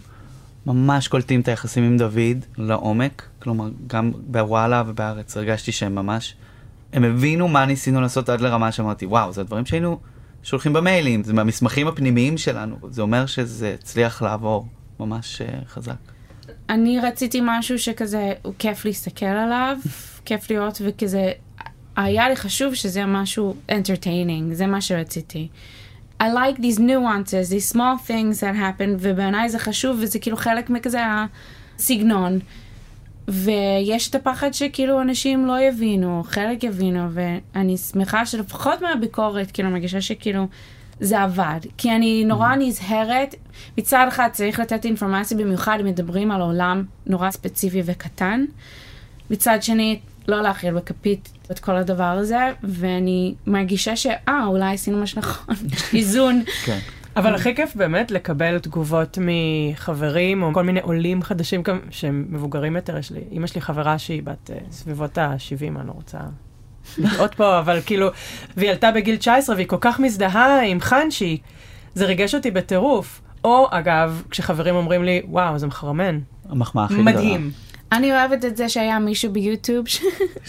ממש קולטים את היחסים עם דוד לעומק, כלומר, גם בוואלה ובארץ הרגשתי שהם ממש, הם הבינו מה ניסינו לעשות עד לרמה שאמרתי, וואו, זה הדברים שהיינו שולחים במיילים, זה מהמסמכים הפנימיים שלנו, זה אומר שזה הצליח לעבור ממש uh, חזק. אני רציתי משהו שכזה, הוא כיף להסתכל עליו, כיף לראות, וכזה, היה לי חשוב שזה משהו entertaining, זה מה שרציתי. I like these nuances, these small things that happen, ובעיניי זה חשוב, וזה כאילו חלק מכזה הסגנון. ויש את הפחד שכאילו אנשים לא יבינו, חלק יבינו, ואני שמחה שלפחות מהביקורת, כאילו, מרגישה שכאילו זה עבד. כי אני נורא נזהרת, מצד אחד צריך לתת אינפורמציה, במיוחד אם מדברים על עולם נורא ספציפי וקטן. מצד שני, לא להכיל בכפית את כל הדבר הזה, ואני מרגישה שאה, אולי עשינו משהו נכון, איזון. כן. אבל הכי כיף באמת לקבל תגובות מחברים או כל מיני עולים חדשים גם שהם מבוגרים יותר. יש לי, אמא שלי חברה שהיא בת uh, סביבות ה-70, אני לא רוצה לטעות פה, אבל כאילו, והיא עלתה בגיל 19 והיא כל כך מזדהה עם חנשי, זה ריגש אותי בטירוף. או אגב, כשחברים אומרים לי, וואו, זה מחרמן, המחמאה הכי גדולה. מדהים. אני אוהבת את זה שהיה מישהו ביוטיוב ש...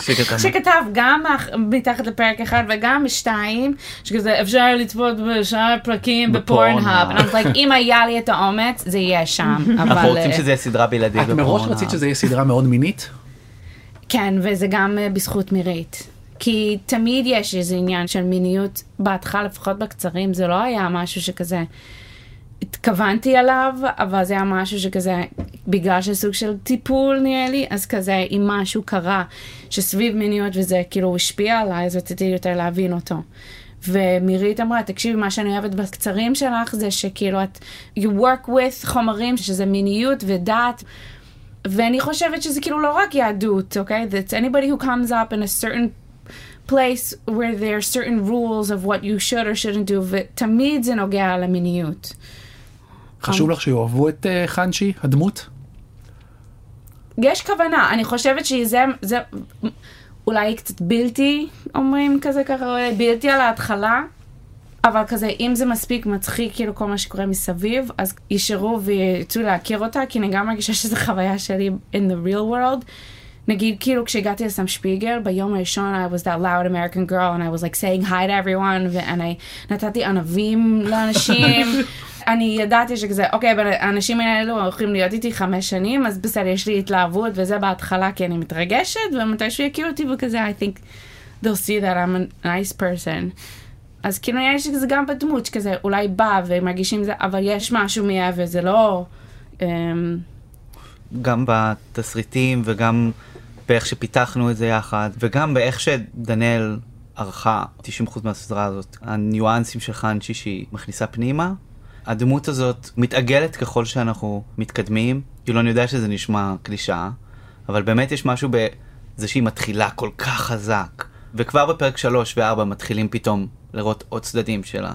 שכתב. שכתב גם מתחת לפרק אחד וגם בשתיים, שכזה אפשר לצפות בשאר הפרקים בפורנהאב. בפורנהאב. ואני אומרת, like, אם היה לי את האומץ, זה יהיה שם. אנחנו אבל... רוצים אה, שזה יהיה סדרה בלעדית את מראש בפורנהאב. רצית שזה יהיה סדרה מאוד מינית? כן, וזה גם אה, בזכות מירית. כי תמיד יש איזה עניין של מיניות, בהתחלה, לפחות בקצרים, זה לא היה משהו שכזה התכוונתי עליו, אבל זה היה משהו שכזה, בגלל שסוג של טיפול נראה לי, אז כזה, אם משהו קרה שסביב מיניות וזה כאילו השפיע עליי, אז רציתי יותר להבין אותו. ומירית אמרה, תקשיבי, מה שאני אוהבת בקצרים שלך זה שכאילו את, you work with חומרים שזה מיניות ודת. ואני חושבת שזה כאילו לא רק יהדות, אוקיי? Okay? That's anybody who comes up in a certain place where there are certain rules of what you should or shouldn't do, ותמיד זה נוגע למיניות. חשוב לך שיאהבו את אה, חנשי, הדמות? יש כוונה, אני חושבת שזה, זה אולי קצת בלתי, אומרים כזה ככה, בלתי על ההתחלה, אבל כזה, אם זה מספיק מצחיק, כאילו כל מה שקורה מסביב, אז יישארו וירצו להכיר אותה, כי אני גם מרגישה שזו חוויה שלי in the real world. נגיד, כאילו כשהגעתי לסם שפיגל, ביום הראשון I was that loud American girl and I was like saying hi to everyone, ואני נתתי ענבים לאנשים. אני ידעתי שכזה, אוקיי, אבל האנשים האלו הולכים להיות איתי חמש שנים, אז בסדר, יש לי התלהבות, וזה בהתחלה כי אני מתרגשת, ומתי יכירו אותי וכזה, I think they'll see that I'm a nice person. אז כאילו לי שזה גם בדמות, שכזה אולי בא ומרגישים זה, אבל יש משהו מעבר, זה לא... אמ, גם בתסריטים וגם באיך שפיתחנו את זה יחד, וגם באיך שדנאל ערכה 90% מהסדרה הזאת, הניואנסים של חנצ'י שהיא מכניסה פנימה. הדמות הזאת מתעגלת ככל שאנחנו מתקדמים, כאילו אני יודע שזה נשמע קלישאה, אבל באמת יש משהו בזה שהיא מתחילה כל כך חזק, וכבר בפרק 3 ו-4 מתחילים פתאום לראות עוד צדדים שלה,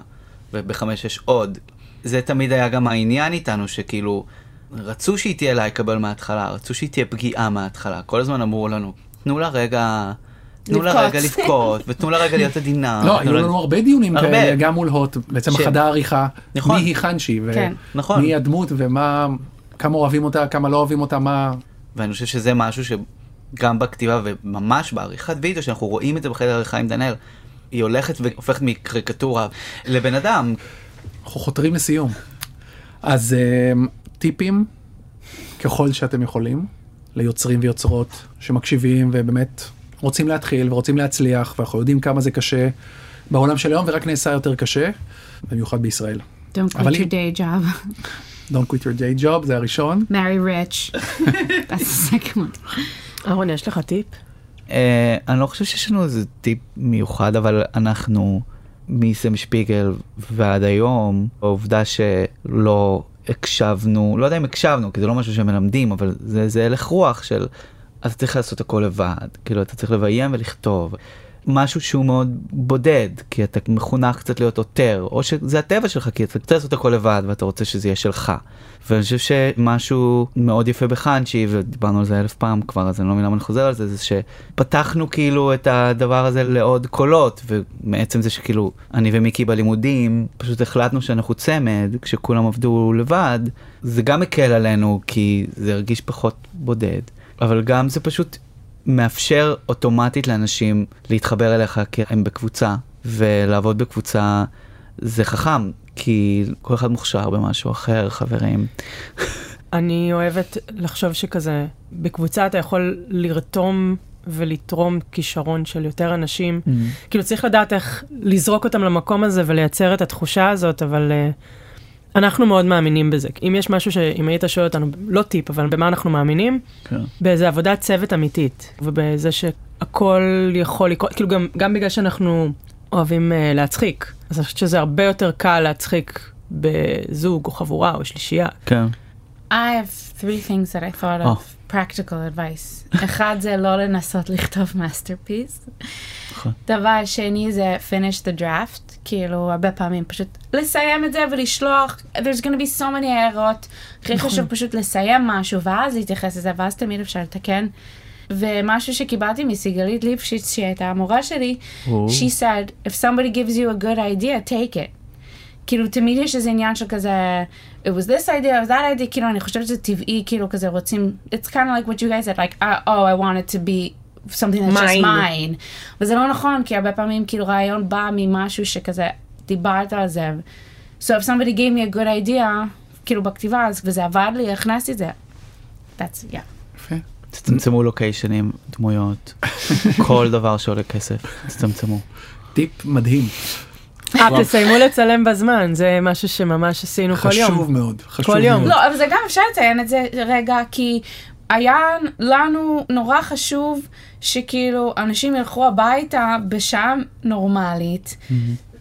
ובחמש יש עוד. זה תמיד היה גם העניין איתנו, שכאילו, רצו שהיא תהיה לייקבל מההתחלה, רצו שהיא תהיה פגיעה מההתחלה. כל הזמן אמרו לנו, תנו לה רגע... תנו לה לבכות." רגע לבכות, ותנו לה רגע להיות עדינה. לא, היו לנו הרבה דיונים. כאלה, גם מול הוט, בעצם ש- חדר עריכה, נכון. מי היא חנשי, כן. נכון. ומי הדמות, ומה, כמה אוהבים אותה, כמה לא אוהבים אותה, מה... ואני חושב שזה משהו שגם בכתיבה וממש בעריכת וידאו, שאנחנו רואים את זה בחדר העריכה עם דנאל, היא הולכת והופכת מקריקטורה לבן אדם. אנחנו חותרים לסיום. אז אה, טיפים, ככל שאתם יכולים, ליוצרים ויוצרות שמקשיבים ובאמת רוצים להתחיל ורוצים להצליח, ואנחנו יודעים כמה זה קשה בעולם של היום, ורק נעשה יותר קשה, במיוחד בישראל. Don't quit your day job. Don't quit your day job, זה הראשון. Marry rich. That's the second one. אהרון, יש לך טיפ? אה, אני לא חושב שיש לנו איזה טיפ מיוחד, אבל אנחנו מסם שפיגל ועד היום, העובדה שלא הקשבנו, לא יודע אם הקשבנו, כי זה לא משהו שמלמדים, אבל זה, זה הלך רוח של אתה צריך לעשות הכל לבד, כאילו אתה צריך לביים ולכתוב. משהו שהוא מאוד בודד, כי אתה מחונך קצת להיות עותר, או שזה הטבע שלך, כי אתה רוצה לעשות הכל לבד ואתה רוצה שזה יהיה שלך. ואני חושב שמשהו מאוד יפה בחנצ'י, ודיברנו על זה אלף פעם כבר, אז אני לא מבין למה אני חוזר על זה, זה שפתחנו כאילו את הדבר הזה לעוד קולות, ומעצם זה שכאילו אני ומיקי בלימודים, פשוט החלטנו שאנחנו צמד, כשכולם עבדו לבד, זה גם מקל עלינו, כי זה הרגיש פחות בודד, אבל גם זה פשוט מאפשר אוטומטית לאנשים להתחבר אליך כי הם בקבוצה, ולעבוד בקבוצה זה חכם, כי כל אחד מוכשר במשהו אחר, חברים. אני אוהבת לחשוב שכזה, בקבוצה אתה יכול לרתום ולתרום כישרון של יותר אנשים. כאילו צריך לדעת איך לזרוק אותם למקום הזה ולייצר את התחושה הזאת, אבל uh, אנחנו מאוד מאמינים בזה. אם יש משהו שאם היית שואל אותנו, לא טיפ, אבל במה אנחנו מאמינים? כן. באיזה עבודת צוות אמיתית, ובזה שהכל יכול לקרות, כאילו גם, גם בגלל שאנחנו אוהבים uh, להצחיק, אז אני חושבת שזה הרבה יותר קל להצחיק בזוג או חבורה או שלישייה. כן. I have three things that I thought of Oh. practical advice. אחד זה לא לנסות לכתוב masterpiece. נכון. דבר שני זה finish the draft. כאילו הרבה פעמים פשוט לסיים את זה ולשלוח. there's gonna be so many הערות. הכי חשוב פשוט לסיים משהו ואז להתייחס לזה ואז תמיד אפשר לתקן. ומשהו שקיבלתי מסיגלית ליפשיץ שהיא הייתה המורה שלי, she said if somebody gives you a good idea take it. כאילו תמיד יש איזה עניין של כזה, it was this idea, it was that idea, כאילו אני חושבת שזה טבעי, כאילו כזה רוצים, it's kind of like what you guys said, like, uh, oh, I want it to be something that's just Mine. mine. וזה לא נכון, כי הרבה פעמים כאילו רעיון בא ממשהו שכזה, דיברת על זה. So if somebody gave me a good idea, כאילו בכתיבה, אז וזה עבד לי, הכנסתי את זה. That's, yeah. יפה. תצמצמו לוקיישנים, דמויות, כל דבר שעולה כסף, תצמצמו. טיפ מדהים. אה, תסיימו לצלם בזמן, זה משהו שממש עשינו כל יום. חשוב מאוד. חשוב. מאוד. לא, אבל זה גם אפשר לציין את זה רגע, כי היה לנו נורא חשוב שכאילו אנשים ילכו הביתה בשעה נורמלית.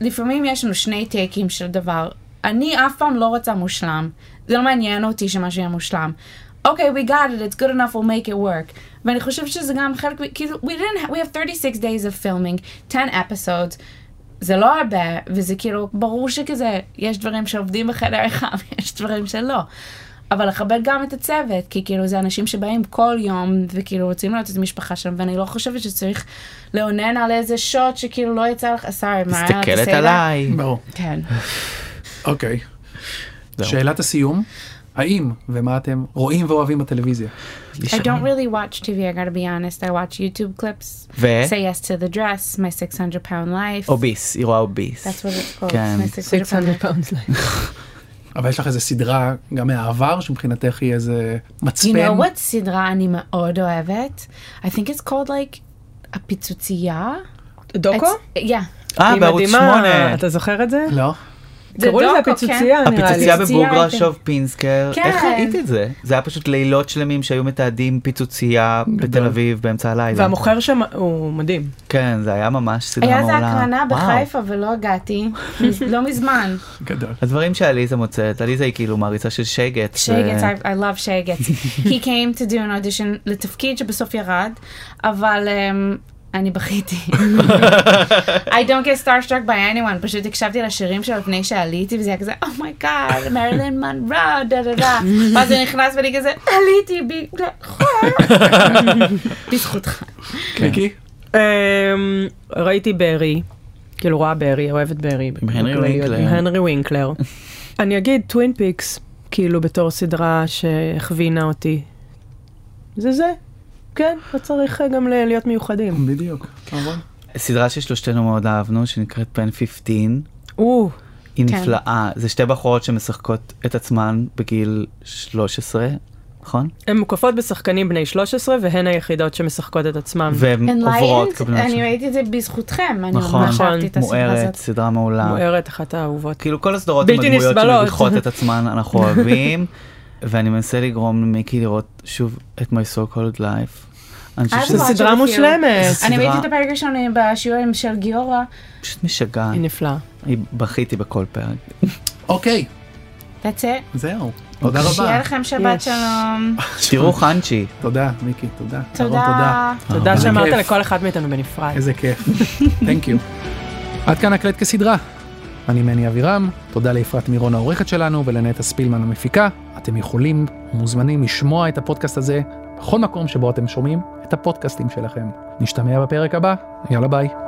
לפעמים יש לנו שני טייקים של דבר. אני אף פעם לא רוצה מושלם. זה לא מעניין אותי שמשהו יהיה מושלם. אוקיי, we got it, it's good enough, we'll make it work. ואני חושבת שזה גם חלק, כאילו, we didn't, we have 36 days of filming, 10 episodes. זה לא הרבה, וזה כאילו, ברור שכזה, יש דברים שעובדים בחדר אחד, ויש דברים שלא. אבל לכבד גם את הצוות, כי כאילו זה אנשים שבאים כל יום, וכאילו רוצים לראות את המשפחה שלהם, ואני לא חושבת שצריך לאונן על איזה שוט שכאילו לא יצא לך, סורי, מה, מסתכלת עליי. ברור. כן. אוקיי. שאלת הסיום, האם ומה אתם רואים ואוהבים בטלוויזיה? I don't really watch TV, I gotta be honest. I watch YouTube clips. ו? Say yes to the dress, my 600 pound life. אוביס, היא רואה אוביס. That's what it's called. כן. My 600 pound 600 life. אבל יש לך איזה סדרה גם מהעבר שמבחינתך היא איזה You מצפן? know what סדרה אני מאוד אוהבת? I think it's called like הפיצוצייה. דוקו? Yeah. אה, בערוץ מדהימה, שמונה. אתה זוכר את זה? לא? קראו לזה הפיצוצייה, נראה לי. הפיצוצייה פיצוצייה, בבוגרשוב כן. פינסקר, כן. איך ראית את זה? זה היה פשוט לילות שלמים שהיו מתעדים פיצוצייה בתל אביב באמצע הלילה. והמוכר שם הוא מדהים. כן, זה היה ממש סדרה היה מעולה. איזה הקרנה. בחיפה ולא הגעתי, לא מזמן. גדול. הדברים שעליזה מוצאת, עליזה היא כאילו מעריצה של שייגט. שייגץ, I, love שייגץ. He came to do an audition לתפקיד שבסוף ירד, אבל um, אני בכיתי. I don't get starstruck by anyone, פשוט הקשבתי לשירים שלו לפני שעליתי, וזה היה כזה, Oh my God, מרילין מנרו, דה דה דה. ואז הוא נכנס ואני כזה, עליתי בגללך. בזכותך. מיקי? אמ, ראיתי ברי, כאילו רואה ברי, אוהבת ברי. עם הנרי וינקלר. עם הנרי וינקלר. אני אגיד Twin Peaks, כאילו בתור סדרה שהכווינה אותי. זה זה. כן, לא צריך אה, גם להיות מיוחדים. בדיוק. נכון. סדרה ששלושתנו מאוד אהבנו, שנקראת פן 15. או, היא כן. נפלאה. זה שתי בחורות שמשחקות את עצמן בגיל 13, נכון? הן מוקפות בשחקנים בני 13 והן היחידות שמשחקות את עצמם. והן עוברות כבנות אני. ראיתי את זה בזכותכם, אני נכון. ממש אהבתי את הסדרה מוארת, הזאת. סדרה מעולה. מוארת, אחת האהובות. כאילו כל הסדרות עם בלתי הדמויות. שמביכות את עצמן אנחנו אוהבים. ואני מנסה לגרום למיקי לראות שוב את My So Called Life. אני חושב I שזה זו watch it סדרה. מושלמת. אני ראיתי את הפרק הראשון בשיעורים של גיורא. פשוט משגעת. היא נפלאה. אני בכיתי בכל פרק. אוקיי, That's it. זהו. תודה שיהיה רבה. לכם שבת. שלום. תראו חנצ'י. תודה, מיקי, תודה. תודה. תודה איזה שאמרת. לכל אחד מאיתנו בנפרד. איזה כיף. Thank you. עד כאן הקלט כסדרה. אני מני אבירם, תודה לאפרת מירון העורכת שלנו ולנטע ספילמן המפיקה. אתם יכולים ומוזמנים לשמוע את הפודקאסט הזה בכל מקום שבו אתם שומעים את הפודקאסטים שלכם. נשתמע בפרק הבא, יאללה ביי.